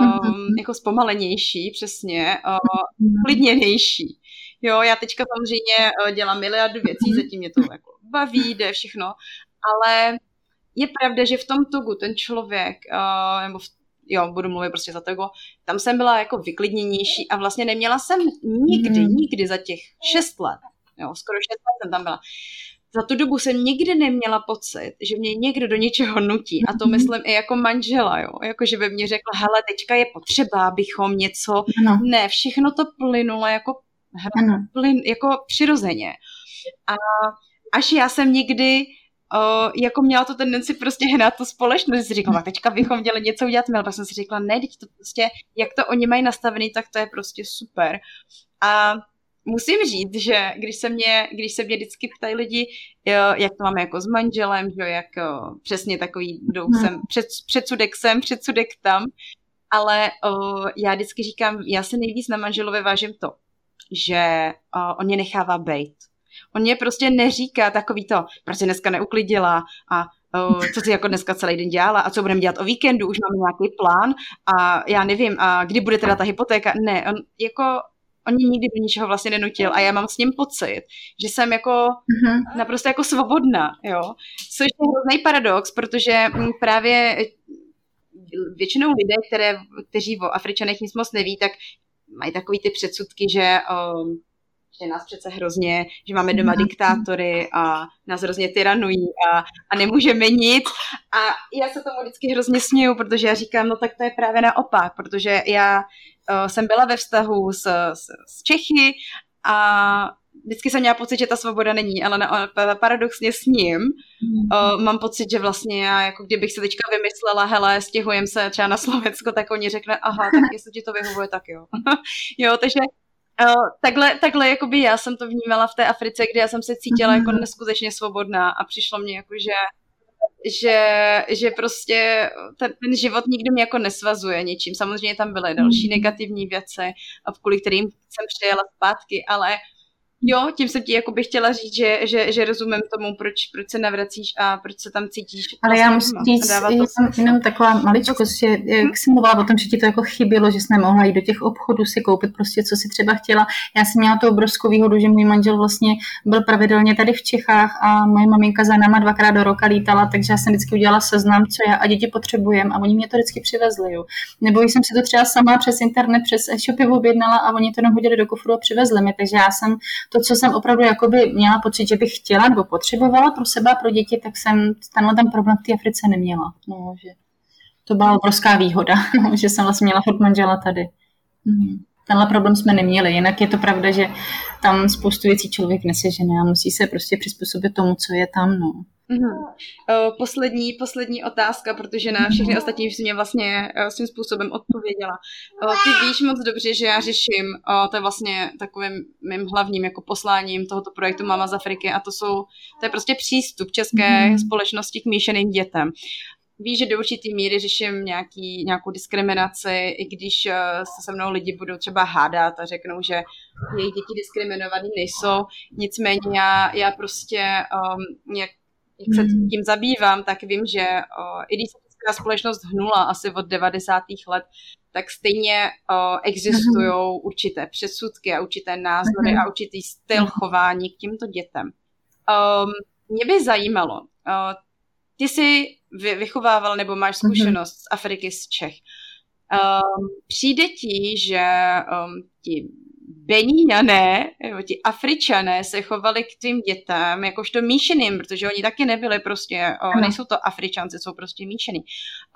um, mm-hmm. jako zpomalenější, přesně, uh, klidněnější. Jo, já teďka samozřejmě uh, dělám miliardu věcí, mm-hmm. zatím mě to jako baví, jde všechno, ale je pravda, že v tom tugu ten člověk, uh, nebo v, jo, budu mluvit prostě za tego, tam jsem byla jako vyklidněnější a vlastně neměla jsem nikdy, mm. nikdy za těch šest let, jo, skoro šest let jsem tam byla, za tu dobu jsem nikdy neměla pocit, že mě někdo do něčeho nutí. A to mhm. myslím i jako manžela, jo. Jako, že by mě řekla, hele, teďka je potřeba, abychom něco... Ano. Ne, všechno to plynulo jako, plyn, jako přirozeně. A až já jsem někdy uh, jako měla tu tendenci prostě hnát tu společnost, si říkala, teďka bychom měli něco udělat, ale pak jsem si říkala, ne, teď to prostě, jak to oni mají nastavený, tak to je prostě super. A musím říct, že když se mě, když se mě vždycky ptají lidi, jak to máme jako s manželem, že jak přesně takový jdou hmm. sem, před, předsudek sem, předsudek tam, ale o, já vždycky říkám, já se nejvíc na manželové vážím to, že o, on mě nechává bejt. On mě prostě neříká takový to, proč se dneska neuklidila a o, co si jako dneska celý den dělala a co budeme dělat o víkendu, už máme nějaký plán a já nevím, a kdy bude teda ta hypotéka. Ne, on jako on mě nikdy do ničeho vlastně nenutil a já mám s ním pocit, že jsem jako uh-huh. naprosto jako svobodná, jo. Což je hrozný paradox, protože mm, právě většinou lidé, které, kteří o Afričanech nic moc neví, tak mají takový ty předsudky, že um, že nás přece hrozně, že máme doma mhm. diktátory a nás hrozně tyranují a, a nemůžeme nic. A já se tomu vždycky hrozně směju, protože já říkám, no tak to je právě naopak, protože já uh, jsem byla ve vztahu s, s, s Čechy a vždycky jsem měla pocit, že ta svoboda není, ale na, paradoxně s ním uh, mám pocit, že vlastně já, jako kdybych se teďka vymyslela, hele, stěhujem se třeba na Slovensko, tak oni řekne, aha, tak jestli ti to vyhovuje, tak jo. jo, takže Uh, takhle, takhle jakoby já jsem to vnímala v té Africe, kde já jsem se cítila mm-hmm. jako neskutečně svobodná a přišlo mě jako, že že, že prostě ten, ten život nikdy mě jako nesvazuje ničím. Samozřejmě tam byly další mhm. negativní věci, kvůli kterým jsem přijela zpátky, ale Jo, tím jsem ti jako bych chtěla říct, že, že, že rozumím tomu, proč, proč se navracíš a proč se tam cítíš. Ale já musím říct, jenom, jenom taková maličkost, že jak hm? jsem mluvila o tom, že ti to jako chybělo, že jsi nemohla jít do těch obchodů si koupit prostě, co si třeba chtěla. Já jsem měla tu obrovskou výhodu, že můj manžel vlastně byl pravidelně tady v Čechách a moje maminka za náma dvakrát do roka lítala, takže já jsem vždycky udělala seznam, co já a děti potřebujeme a oni mě to vždycky přivezli. Jo. Nebo jsem si to třeba sama přes internet, přes e-shopy objednala a oni to jenom hodili do kufru a přivezli mi. Takže já jsem to, co jsem opravdu jakoby měla pocit, že bych chtěla nebo potřebovala pro sebe a pro děti, tak jsem tenhle ten problém v té Africe neměla. No, že to byla obrovská výhoda, že jsem vlastně měla furt manžela tady. Mhm. Tenhle problém jsme neměli. Jinak je to pravda, že tam spoustu věcí člověk nesežene a musí se prostě přizpůsobit tomu, co je tam. No. Mm-hmm. Poslední, poslední otázka, protože na všechny ostatní už mě vlastně uh, svým způsobem odpověděla. Uh, ty víš moc dobře, že já řeším, to je vlastně takovým mým hlavním jako posláním tohoto projektu Mama z Afriky a to jsou, to je prostě přístup české mm-hmm. společnosti k míšeným dětem. Víš, že do určitý míry řeším nějaký, nějakou diskriminaci, i když se se mnou lidi budou třeba hádat a řeknou, že jejich děti diskriminovaný nejsou. Nicméně já, já prostě um, jak jak se hmm. tím zabývám, tak vím, že o, i když se česká společnost hnula asi od 90. let, tak stejně o, existují mm. určité předsudky a určité názory mm. a určitý styl chování k těmto dětem. Um, mě by zajímalo, uh, ty jsi vy, vychovával nebo máš mhm. zkušenost mm. z Afriky, z Čech. Um, přijde ti, že um, ti Beníňané, ti Afričané se chovali k tvým dětem jakožto míšeným, protože oni taky nebyli prostě, o, nejsou to Afričanci, jsou prostě míšený.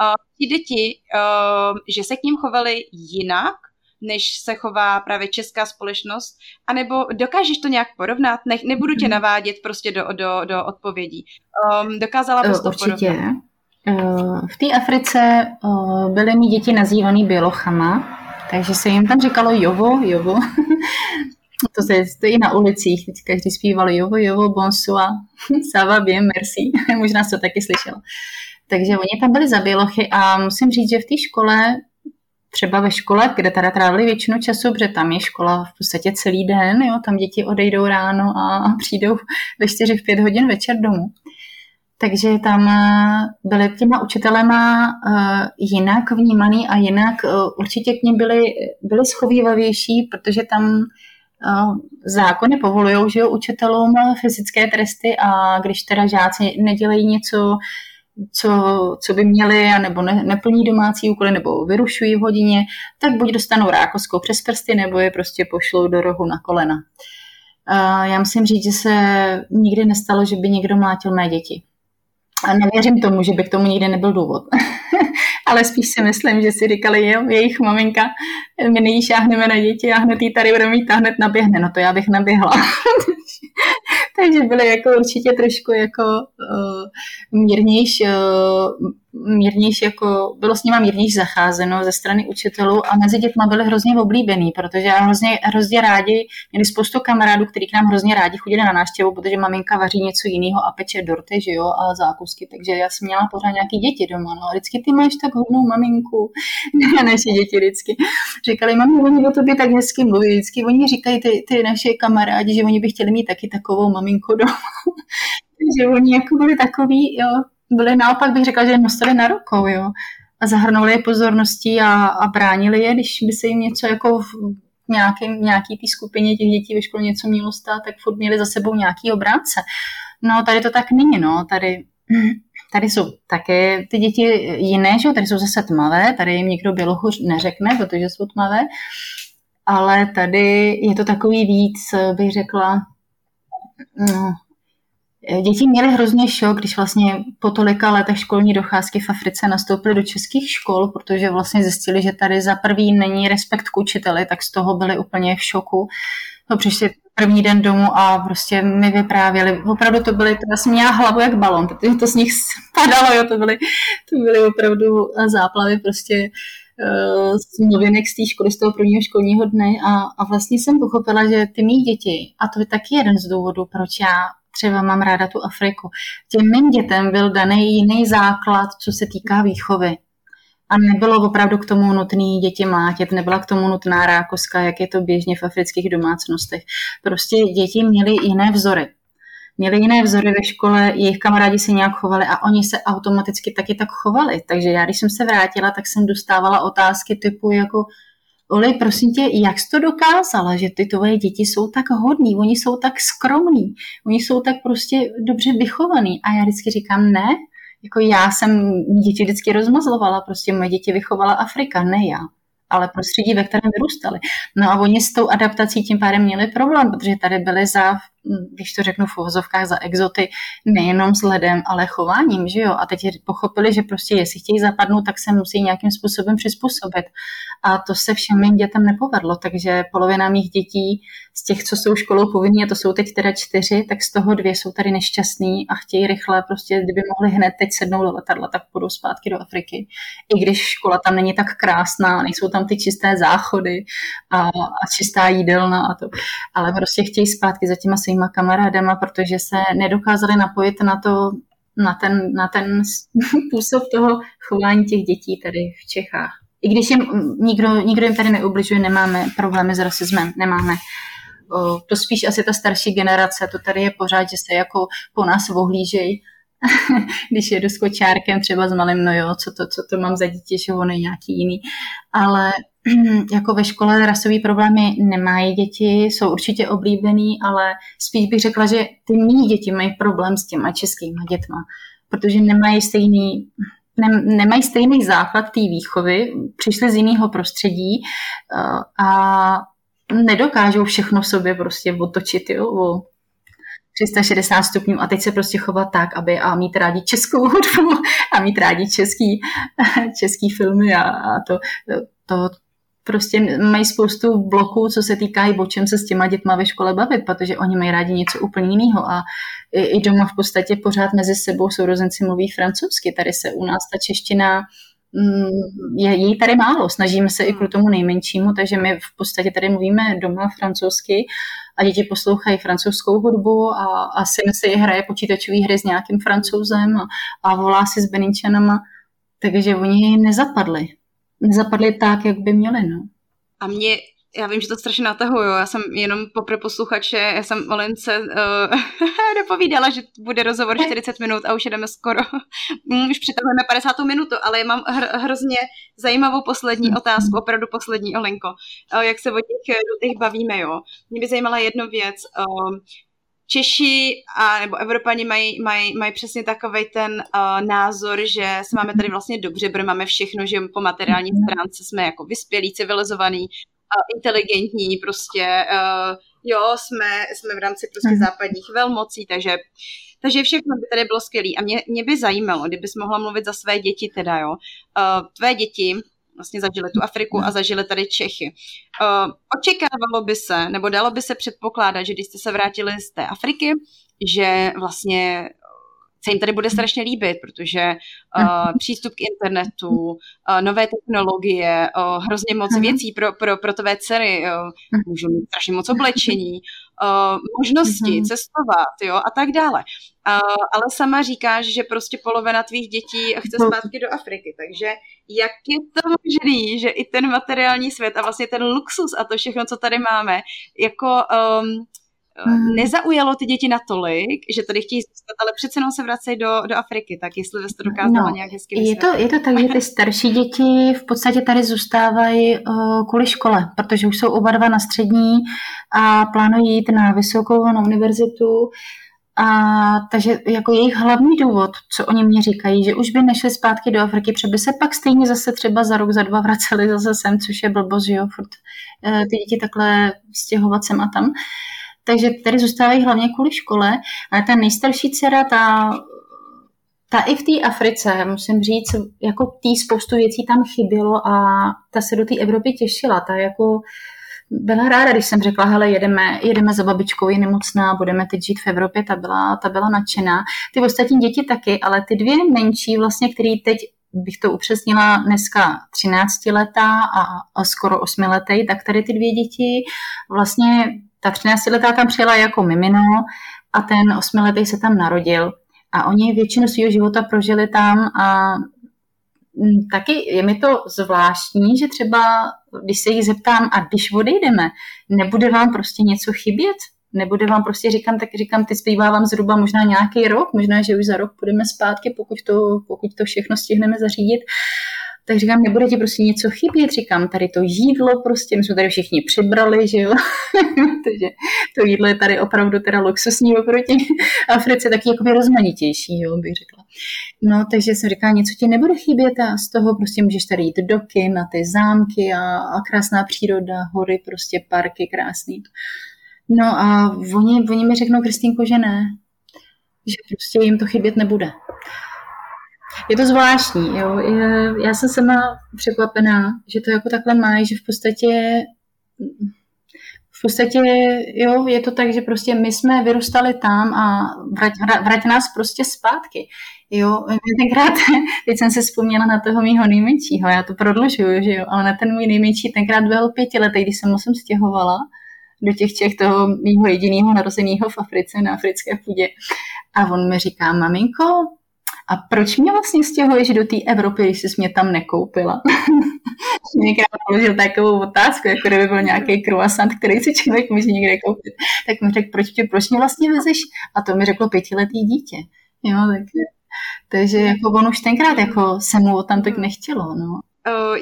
A ti děti, o, že se k ním chovali jinak, než se chová právě česká společnost, anebo dokážeš to nějak porovnat? Ne, nebudu tě mhm. navádět prostě do, do, do odpovědí. Um, dokázala bys to Určitě. porovnat? V té Africe byly mi děti nazývané bělochama, takže se jim tam říkalo jovo, jovo. to se stojí na ulicích, teď každý zpíval jovo, jovo, bonsoir, ça va bien, merci. Možná jsi to taky slyšela. Takže oni tam byli za bělochy a musím říct, že v té škole, třeba ve škole, kde teda trávili většinu času, protože tam je škola v podstatě celý den, jo, tam děti odejdou ráno a přijdou ve 4 v 5 hodin večer domů takže tam eh, byly těma učitelema eh, jinak vnímaný a jinak eh, určitě k ním byli, byli schovývavější, protože tam zákony povolují, že učitelům fyzické tresty a když teda žáci nedělají něco, co, co by měli, nebo ne, neplní domácí úkoly, nebo vyrušují v hodině, tak buď dostanou rákoskou přes prsty, nebo je prostě pošlou do rohu na kolena. Já musím říct, že se nikdy nestalo, že by někdo mlátil mé děti. A nevěřím tomu, že by k tomu nikdy nebyl důvod. Ale spíš si myslím, že si říkali, jo, jejich maminka, my nyní šáhneme na děti a hned jí tady budeme mít a hned naběhne. No to já bych naběhla. Takže byly jako určitě trošku jako uh, mírnější, uh, mírnější jako, bylo s nima mírnější zacházeno ze strany učitelů a mezi dětma byly hrozně oblíbený, protože hrozně, hrozně rádi, měli spoustu kamarádů, kteří k nám hrozně rádi chodili na návštěvu, protože maminka vaří něco jiného a peče dorty, že jo, a zákusky, takže já jsem měla pořád nějaký děti doma, no, vždycky ty máš tak hodnou maminku, naše děti vždycky. Říkali, mami, oni o tobě tak hezky mluví, vždycky oni říkají ty, ty naše kamarádi, že oni by chtěli mít taky takovou maminku doma. takže oni jako byli takový, jo, byli naopak bych řekla, že nosili na rukou, jo. A zahrnuli je pozorností a, a bránili je, když by se jim něco jako v nějaký, nějaký té skupině těch dětí ve škole něco mělo stát, tak furt měli za sebou nějaký obránce. No tady to tak není, no. Tady, tady jsou také ty děti jiné, že? tady jsou zase tmavé, tady jim nikdo bělochuř neřekne, protože jsou tmavé, ale tady je to takový víc, bych řekla, no, Děti měly hrozně šok, když vlastně po tolika letech školní docházky v Africe nastoupily do českých škol, protože vlastně zjistili, že tady za prvý není respekt k učiteli, tak z toho byli úplně v šoku. No, přišli první den domů a prostě mi vyprávěli. Opravdu to byly, to jsem měla hlavu jak balon, protože to z nich spadalo, jo, to byly, to byly opravdu záplavy prostě uh, z novinek z té školy, z toho prvního školního dne a, a vlastně jsem pochopila, že ty mý děti, a to je taky jeden z důvodů, proč já třeba mám ráda tu Afriku. Těm mým dětem byl daný jiný základ, co se týká výchovy. A nebylo opravdu k tomu nutné děti mlátit, nebyla k tomu nutná rákoska, jak je to běžně v afrických domácnostech. Prostě děti měly jiné vzory. Měli jiné vzory ve škole, jejich kamarádi se nějak chovali a oni se automaticky taky tak chovali. Takže já, když jsem se vrátila, tak jsem dostávala otázky typu jako, Oli, prosím tě, jak jsi to dokázala, že ty tvoje děti jsou tak hodní, oni jsou tak skromní, oni jsou tak prostě dobře vychovaný. A já vždycky říkám, ne, jako já jsem děti vždycky rozmazlovala, prostě moje děti vychovala Afrika, ne já ale prostředí, ve kterém vyrůstali. No a oni s tou adaptací tím pádem měli problém, protože tady byli za když to řeknu v uvozovkách za exoty, nejenom vzhledem, ale chováním, že jo. A teď pochopili, že prostě jestli chtějí zapadnout, tak se musí nějakým způsobem přizpůsobit. A to se všem mým dětem nepovedlo, takže polovina mých dětí z těch, co jsou školou povinní, a to jsou teď teda čtyři, tak z toho dvě jsou tady nešťastní a chtějí rychle, prostě kdyby mohli hned teď sednout do letadla, tak půjdou zpátky do Afriky. I když škola tam není tak krásná, nejsou tam ty čisté záchody a, a čistá jídelna a to. Ale prostě chtějí zpátky za těma svýma kamarádama, protože se nedokázali napojit na to, na ten, na ten působ toho chování těch dětí tady v Čechách. I když jim nikdo, nikdo jim tady neubližuje, nemáme problémy s rasismem, nemáme. O, to spíš asi ta starší generace, to tady je pořád, že se jako po nás ohlížejí, když jedu s kočárkem třeba s malým, no jo, co to, co to mám za dítě, že on je nějaký jiný. Ale jako ve škole rasové problémy nemají děti, jsou určitě oblíbený, ale spíš bych řekla, že ty mý děti mají problém s těma českýma dětma, protože nemají stejný, ne, nemají stejný základ té výchovy, přišli z jiného prostředí eh, a nedokážou všechno v sobě prostě otočit, jo, o 360 stupňů a teď se prostě chovat tak, aby a mít rádi českou hudbu a mít rádi český, český filmy a, a to, to, prostě mají spoustu bloků, co se týká i o čem se s těma dětma ve škole bavit, protože oni mají rádi něco úplně jiného. A i, i doma v podstatě pořád mezi sebou sourozenci mluví francouzsky. Tady se u nás ta čeština mm, je, je tady málo, snažíme se i kvůli tomu nejmenšímu, takže my v podstatě tady mluvíme doma francouzsky a děti poslouchají francouzskou hudbu a, a syn si hraje počítačové hry s nějakým francouzem a, a volá si s Beninčanama, takže oni nezapadli nezapadly tak, jak by měly. No. A mě já vím, že to strašně natahuju, já jsem jenom pro posluchače, já jsem Olince uh, dopovídala, že bude rozhovor 40 minut a už jdeme skoro, mm, už přitahujeme 50. minutu, ale mám hr- hrozně zajímavou poslední otázku, opravdu poslední, Olenko, uh, jak se o těch těch bavíme, jo. Mě by zajímala jedna věc, uh, Češi a nebo Evropani mají, mají, mají přesně takový ten uh, názor, že se máme tady vlastně dobře, protože máme všechno, že po materiální mhm. stránce jsme jako vyspělí, civilizovaný, uh, inteligentní, prostě uh, jo, jsme, jsme v rámci prostě mhm. západních velmocí, takže takže všechno by tady bylo skvělé. A mě, mě by zajímalo, kdybys mohla mluvit za své děti teda, jo. Uh, tvé děti vlastně zažili tu Afriku a zažili tady Čechy. Uh, očekávalo by se, nebo dalo by se předpokládat, že když jste se vrátili z té Afriky, že vlastně se jim tady bude strašně líbit, protože uh, přístup k internetu, uh, nové technologie, uh, hrozně moc věcí pro, pro, pro tvé dcery, uh, můžou mít strašně moc oblečení, uh, možnosti mhm. cestovat jo, a tak dále. Uh, ale sama říkáš, že prostě polovina tvých dětí chce zpátky do Afriky, takže jak je to možný, že i ten materiální svět a vlastně ten luxus a to všechno, co tady máme, jako um, Hmm. nezaujalo ty děti natolik, že tady chtějí zůstat, ale přece jenom se vracejí do, do Afriky, tak jestli to dokázala no, nějak hezky je to, je to tak, že ty starší děti v podstatě tady zůstávají uh, kvůli škole, protože už jsou oba dva na střední a plánují jít na vysokou, na univerzitu, a takže jako jejich hlavní důvod, co oni mě říkají, že už by nešli zpátky do Afriky, protože by se pak stejně zase třeba za rok, za dva vraceli zase sem, což je blbost, že jo, furt uh, ty děti takhle stěhovat sem a tam takže tady zůstávají hlavně kvůli škole, ale ta nejstarší dcera, ta, ta i v té Africe, musím říct, jako tý spoustu věcí tam chybělo a ta se do té Evropy těšila, ta jako byla ráda, když jsem řekla, hele, jedeme, jedeme za babičkou, je nemocná, budeme teď žít v Evropě, ta byla, ta byla nadšená. Ty ostatní děti taky, ale ty dvě menší, vlastně, který teď bych to upřesnila dneska 13 letá a, a skoro 8 letý, tak tady ty dvě děti vlastně ta 13-letá tam přijela jako mimino a ten osmiletý se tam narodil. A oni většinu svého života prožili tam a mm, taky je mi to zvláštní, že třeba, když se jich zeptám, a když odejdeme, nebude vám prostě něco chybět? Nebude vám prostě, říkám, tak říkám, ty zbývá vám zhruba možná nějaký rok, možná, že už za rok půjdeme zpátky, pokud to, pokud to všechno stihneme zařídit tak říkám, nebude ti prostě něco chybět, říkám, tady to jídlo prostě, my jsme tady všichni přibrali, že jo, takže to jídlo je tady opravdu teda luxusní oproti Africe, taky jako rozmanitější, jo, bych řekla. No, takže jsem říkala, něco ti nebude chybět a z toho prostě můžeš tady jít do kin, na ty zámky a, a krásná příroda, hory, prostě parky krásný. No a oni, oni mi řeknou, Kristýnko, že ne. Že prostě jim to chybět nebude. Je to zvláštní, jo. Já jsem sama překvapená, že to jako takhle mají, že v podstatě v podstatě, jo, je to tak, že prostě my jsme vyrůstali tam a vrať, vrať nás prostě zpátky. Jo, tenkrát, teď jsem se vzpomněla na toho mýho nejmenšího, já to prodlužuju, že jo, ale na ten můj nejmenší tenkrát byl pětiletý, když jsem se stěhovala do těch těch toho mýho jediného narozeného v Africe, na africké půdě. A on mi říká, maminko, a proč mě vlastně stěhuješ do té Evropy, když jsi mě tam nekoupila? Někdo položil takovou otázku, jako kdyby byl nějaký croissant, který si člověk může někde koupit. Tak mi řekl, proč, tě, proč mě vlastně vezeš? A to mi řeklo pětiletý dítě. Jo, tak, takže jako on už tenkrát jako se mu tam tak nechtělo. No.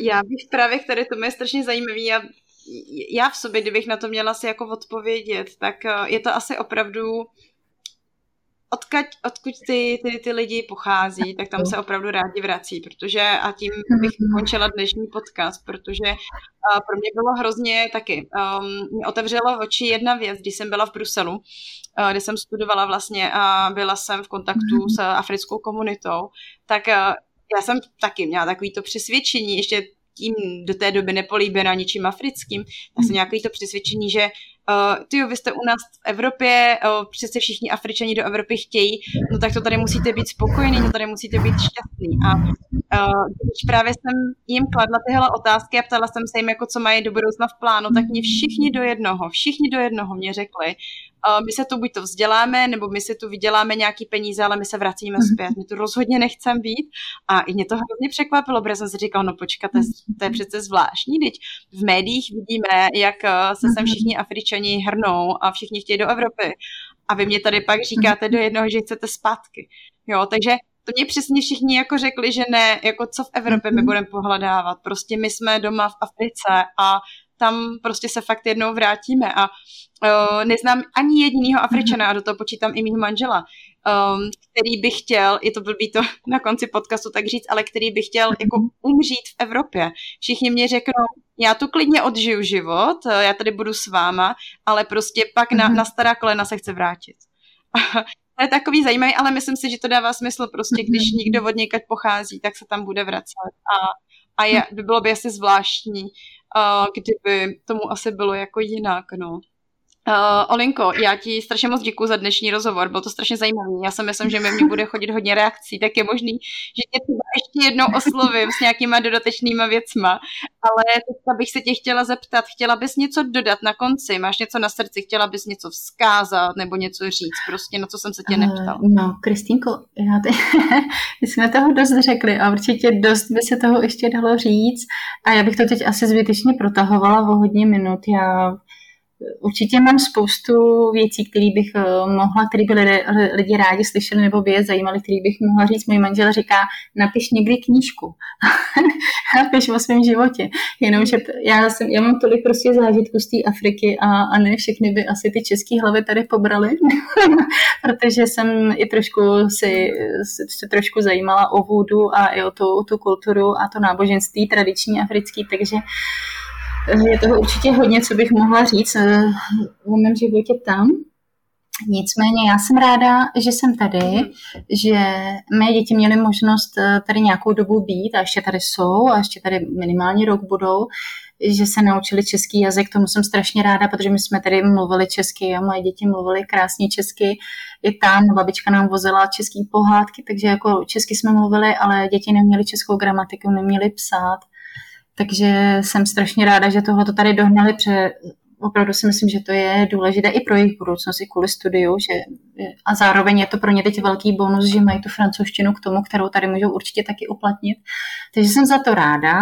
Já bych právě, které to je strašně zajímavý, já, já v sobě, kdybych na to měla si jako odpovědět, tak eh, je to asi opravdu odkud, odkud ty, ty, ty lidi pochází, tak tam se opravdu rádi vrací, protože a tím bych končila dnešní podcast, protože uh, pro mě bylo hrozně taky, um, mě otevřelo oči jedna věc, když jsem byla v Bruselu, uh, kde jsem studovala vlastně a byla jsem v kontaktu s africkou komunitou, tak uh, já jsem taky měla takový to přesvědčení, ještě tím do té doby nepolíbená ničím africkým, tak jsem nějaký to přesvědčení, že uh, ty vy jste u nás v Evropě, uh, přece všichni Afričani do Evropy chtějí, no tak to tady musíte být spokojení, no tady musíte být šťastný. A uh, když právě jsem jim kladla tyhle otázky a ptala jsem se jim, jako co mají do budoucna v plánu, tak mě všichni do jednoho, všichni do jednoho mě řekli, uh, my se tu buď to vzděláme, nebo my si tu vyděláme nějaký peníze, ale my se vracíme mhm. zpět. My tu rozhodně nechcem být. A i mě to hrozně překvapilo, protože jsem si říkal, no počkat, to je přece zvláštní, teď v médiích vidíme, jak se sem mhm. všichni Afričani hrnou a všichni chtějí do Evropy. A vy mě tady pak říkáte do jednoho, že chcete zpátky. Jo, takže to mě přesně všichni jako řekli, že ne, jako co v Evropě my mhm. budeme pohledávat. Prostě my jsme doma v Africe a tam prostě se fakt jednou vrátíme a uh, neznám ani jedinýho Afričana a do toho počítám i mýho manžela, um, který by chtěl, je to blbý to na konci podcastu tak říct, ale který by chtěl jako umřít v Evropě. Všichni mě řeknou, já tu klidně odžiju život, já tady budu s váma, ale prostě pak na, na stará kolena se chce vrátit. to je takový zajímavý, ale myslím si, že to dává smysl prostě, když někdo od někať pochází, tak se tam bude vracet a, a je, by bylo by asi zvláštní, uh, kdyby tomu asi bylo jako jinak, no. Uh, Olinko, já ti strašně moc děkuji za dnešní rozhovor, bylo to strašně zajímavé. Já si myslím, že mi mě bude chodit hodně reakcí, tak je možný, že tě třeba ještě jednou oslovím s nějakýma dodatečnýma věcma, ale teďka bych se tě chtěla zeptat, chtěla bys něco dodat na konci, máš něco na srdci, chtěla bys něco vzkázat nebo něco říct, prostě na co jsem se tě neptal. Uh, no, Kristýnko, já te... my jsme toho dost řekli a určitě dost by se toho ještě dalo říct a já bych to teď asi zbytečně protahovala o hodně minut. Já Určitě mám spoustu věcí, které bych eh, mohla, které by lidé, lidi rádi slyšeli nebo by je zajímaly, které bych mohla říct. Můj manžel říká, napiš někdy knížku. napiš o svém životě. Jenomže já, jsem, já mám tolik prostě zážitků z té Afriky a, a ne všechny by asi ty české hlavy tady pobrali, protože jsem i trošku si, se trošku zajímala o vůdu a i o tu, tu kulturu a to náboženství tradiční africký, takže je toho určitě hodně, co bych mohla říct eh, o mém životě tam. Nicméně já jsem ráda, že jsem tady, že mé děti měly možnost eh, tady nějakou dobu být a ještě tady jsou a ještě tady minimálně rok budou, že se naučili český jazyk, tomu jsem strašně ráda, protože my jsme tady mluvili česky a moje děti mluvily krásně česky. I tam babička nám vozila český pohádky, takže jako česky jsme mluvili, ale děti neměly českou gramatiku, neměly psát. Takže jsem strašně ráda, že tohle to tady dohnali, protože opravdu si myslím, že to je důležité i pro jejich budoucnost, i kvůli studiu, že, a zároveň je to pro ně teď velký bonus, že mají tu francouzštinu k tomu, kterou tady můžou určitě taky uplatnit. Takže jsem za to ráda.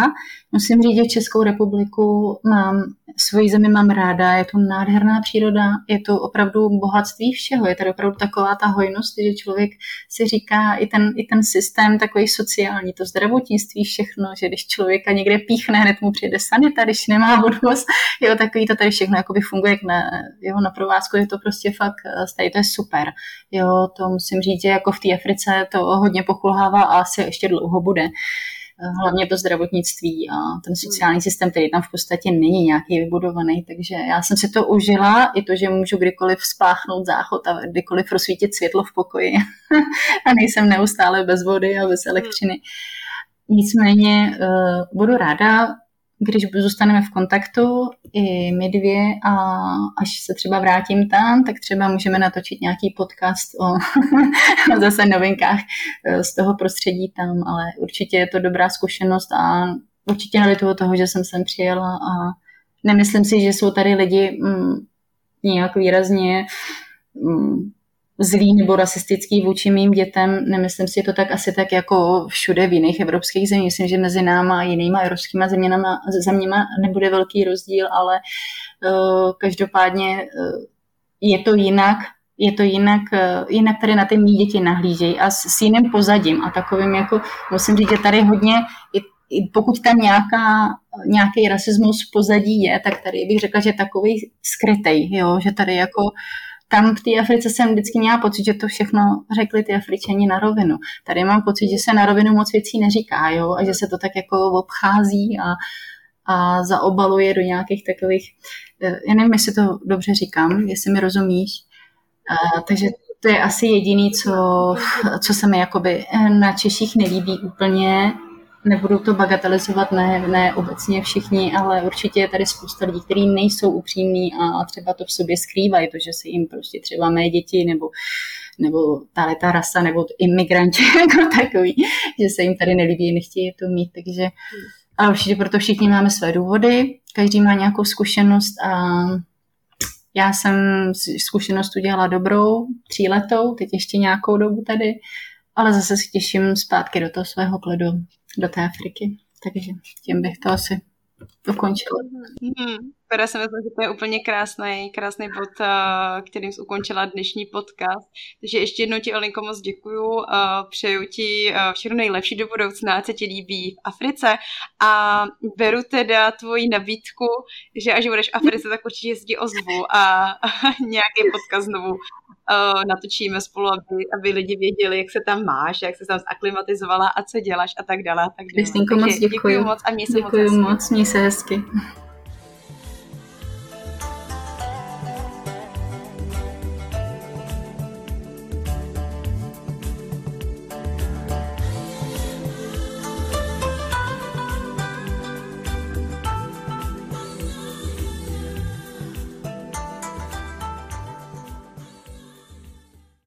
Musím říct, že Českou republiku mám, svoji zemi mám ráda, je to nádherná příroda, je to opravdu bohatství všeho, je tady opravdu taková ta hojnost, že člověk si říká i ten, i ten systém takový sociální, to zdravotnictví, všechno, že když člověka někde píchne, hned mu přijde sanita, když nemá vodovost, jo, takový to tady všechno jakoby funguje jak na, jo, na provázku, je to prostě fakt, tady to je super, jo, to musím říct, že jako v té Africe to hodně pokulhává a asi ještě dlouho bude. Hlavně to zdravotnictví a ten sociální systém, který tam v podstatě není nějaký vybudovaný, takže já jsem si to užila, i to, že můžu kdykoliv spláchnout záchod a kdykoliv rozsvítit světlo v pokoji a nejsem neustále bez vody a bez elektřiny. Nicméně uh, budu ráda, když zůstaneme v kontaktu, i my dvě, a až se třeba vrátím tam, tak třeba můžeme natočit nějaký podcast o zase novinkách e, z toho prostředí tam, ale určitě je to dobrá zkušenost a určitě nelituju toho, že jsem sem přijela a nemyslím si, že jsou tady lidi mm, nějak výrazně mm, zlý nebo rasistický vůči mým dětem. Nemyslím si to tak asi tak jako všude v jiných evropských zemích. Myslím, že mezi náma a jinýma evropskými zeměma, zeměma nebude velký rozdíl, ale uh, každopádně uh, je to jinak, je to jinak, uh, jinak tady na ty mý děti nahlížejí a s, s jiným pozadím a takovým jako, musím říct, že tady hodně, i, pokud tam nějaká, nějaký rasismus v pozadí je, tak tady bych řekla, že takový skrytej, jo, že tady jako uh, tam v té Africe jsem vždycky měla pocit, že to všechno řekli ty Afričani na rovinu. Tady mám pocit, že se na rovinu moc věcí neříká, jo, a že se to tak jako obchází a, a zaobaluje do nějakých takových, eh, já nevím, jestli to dobře říkám, jestli mi rozumíš, a, takže to je asi jediný, co, co se mi jakoby eh, na Češích nelíbí úplně, nebudu to bagatelizovat, ne, ne obecně všichni, ale určitě je tady spousta lidí, kteří nejsou upřímní a třeba to v sobě skrývají, to, že se jim prostě třeba mé děti nebo nebo tahle ta rasa, nebo imigranti jako takový, že se jim tady nelíbí, nechtějí to mít, takže ale určitě proto všichni máme své důvody, každý má nějakou zkušenost a já jsem zkušenost udělala dobrou, tříletou, teď ještě nějakou dobu tady, ale zase se těším zpátky do toho svého kledu do té Afriky. Takže tím bych to asi ukončila. Mm-hmm. Teda si myslím, že to je úplně krásný, krásný bod, eh, kterým jsi ukončila dnešní podcast. Takže ještě jednou ti, Olinko, moc děkuju. Eh, přeju ti eh, všechno nejlepší do budoucna, co ti líbí v Africe. A beru teda tvoji nabídku, že až budeš v Africe, tak určitě si ozvu a nějaký podcast znovu natočíme spolu, aby, aby lidi věděli, jak se tam máš, jak se tam zaklimatizovala a co děláš a tak dále. A tak dále. Kristýnko, moc děkuji. Děkuji moc a měj se děkuji moc, moc měj se hezky.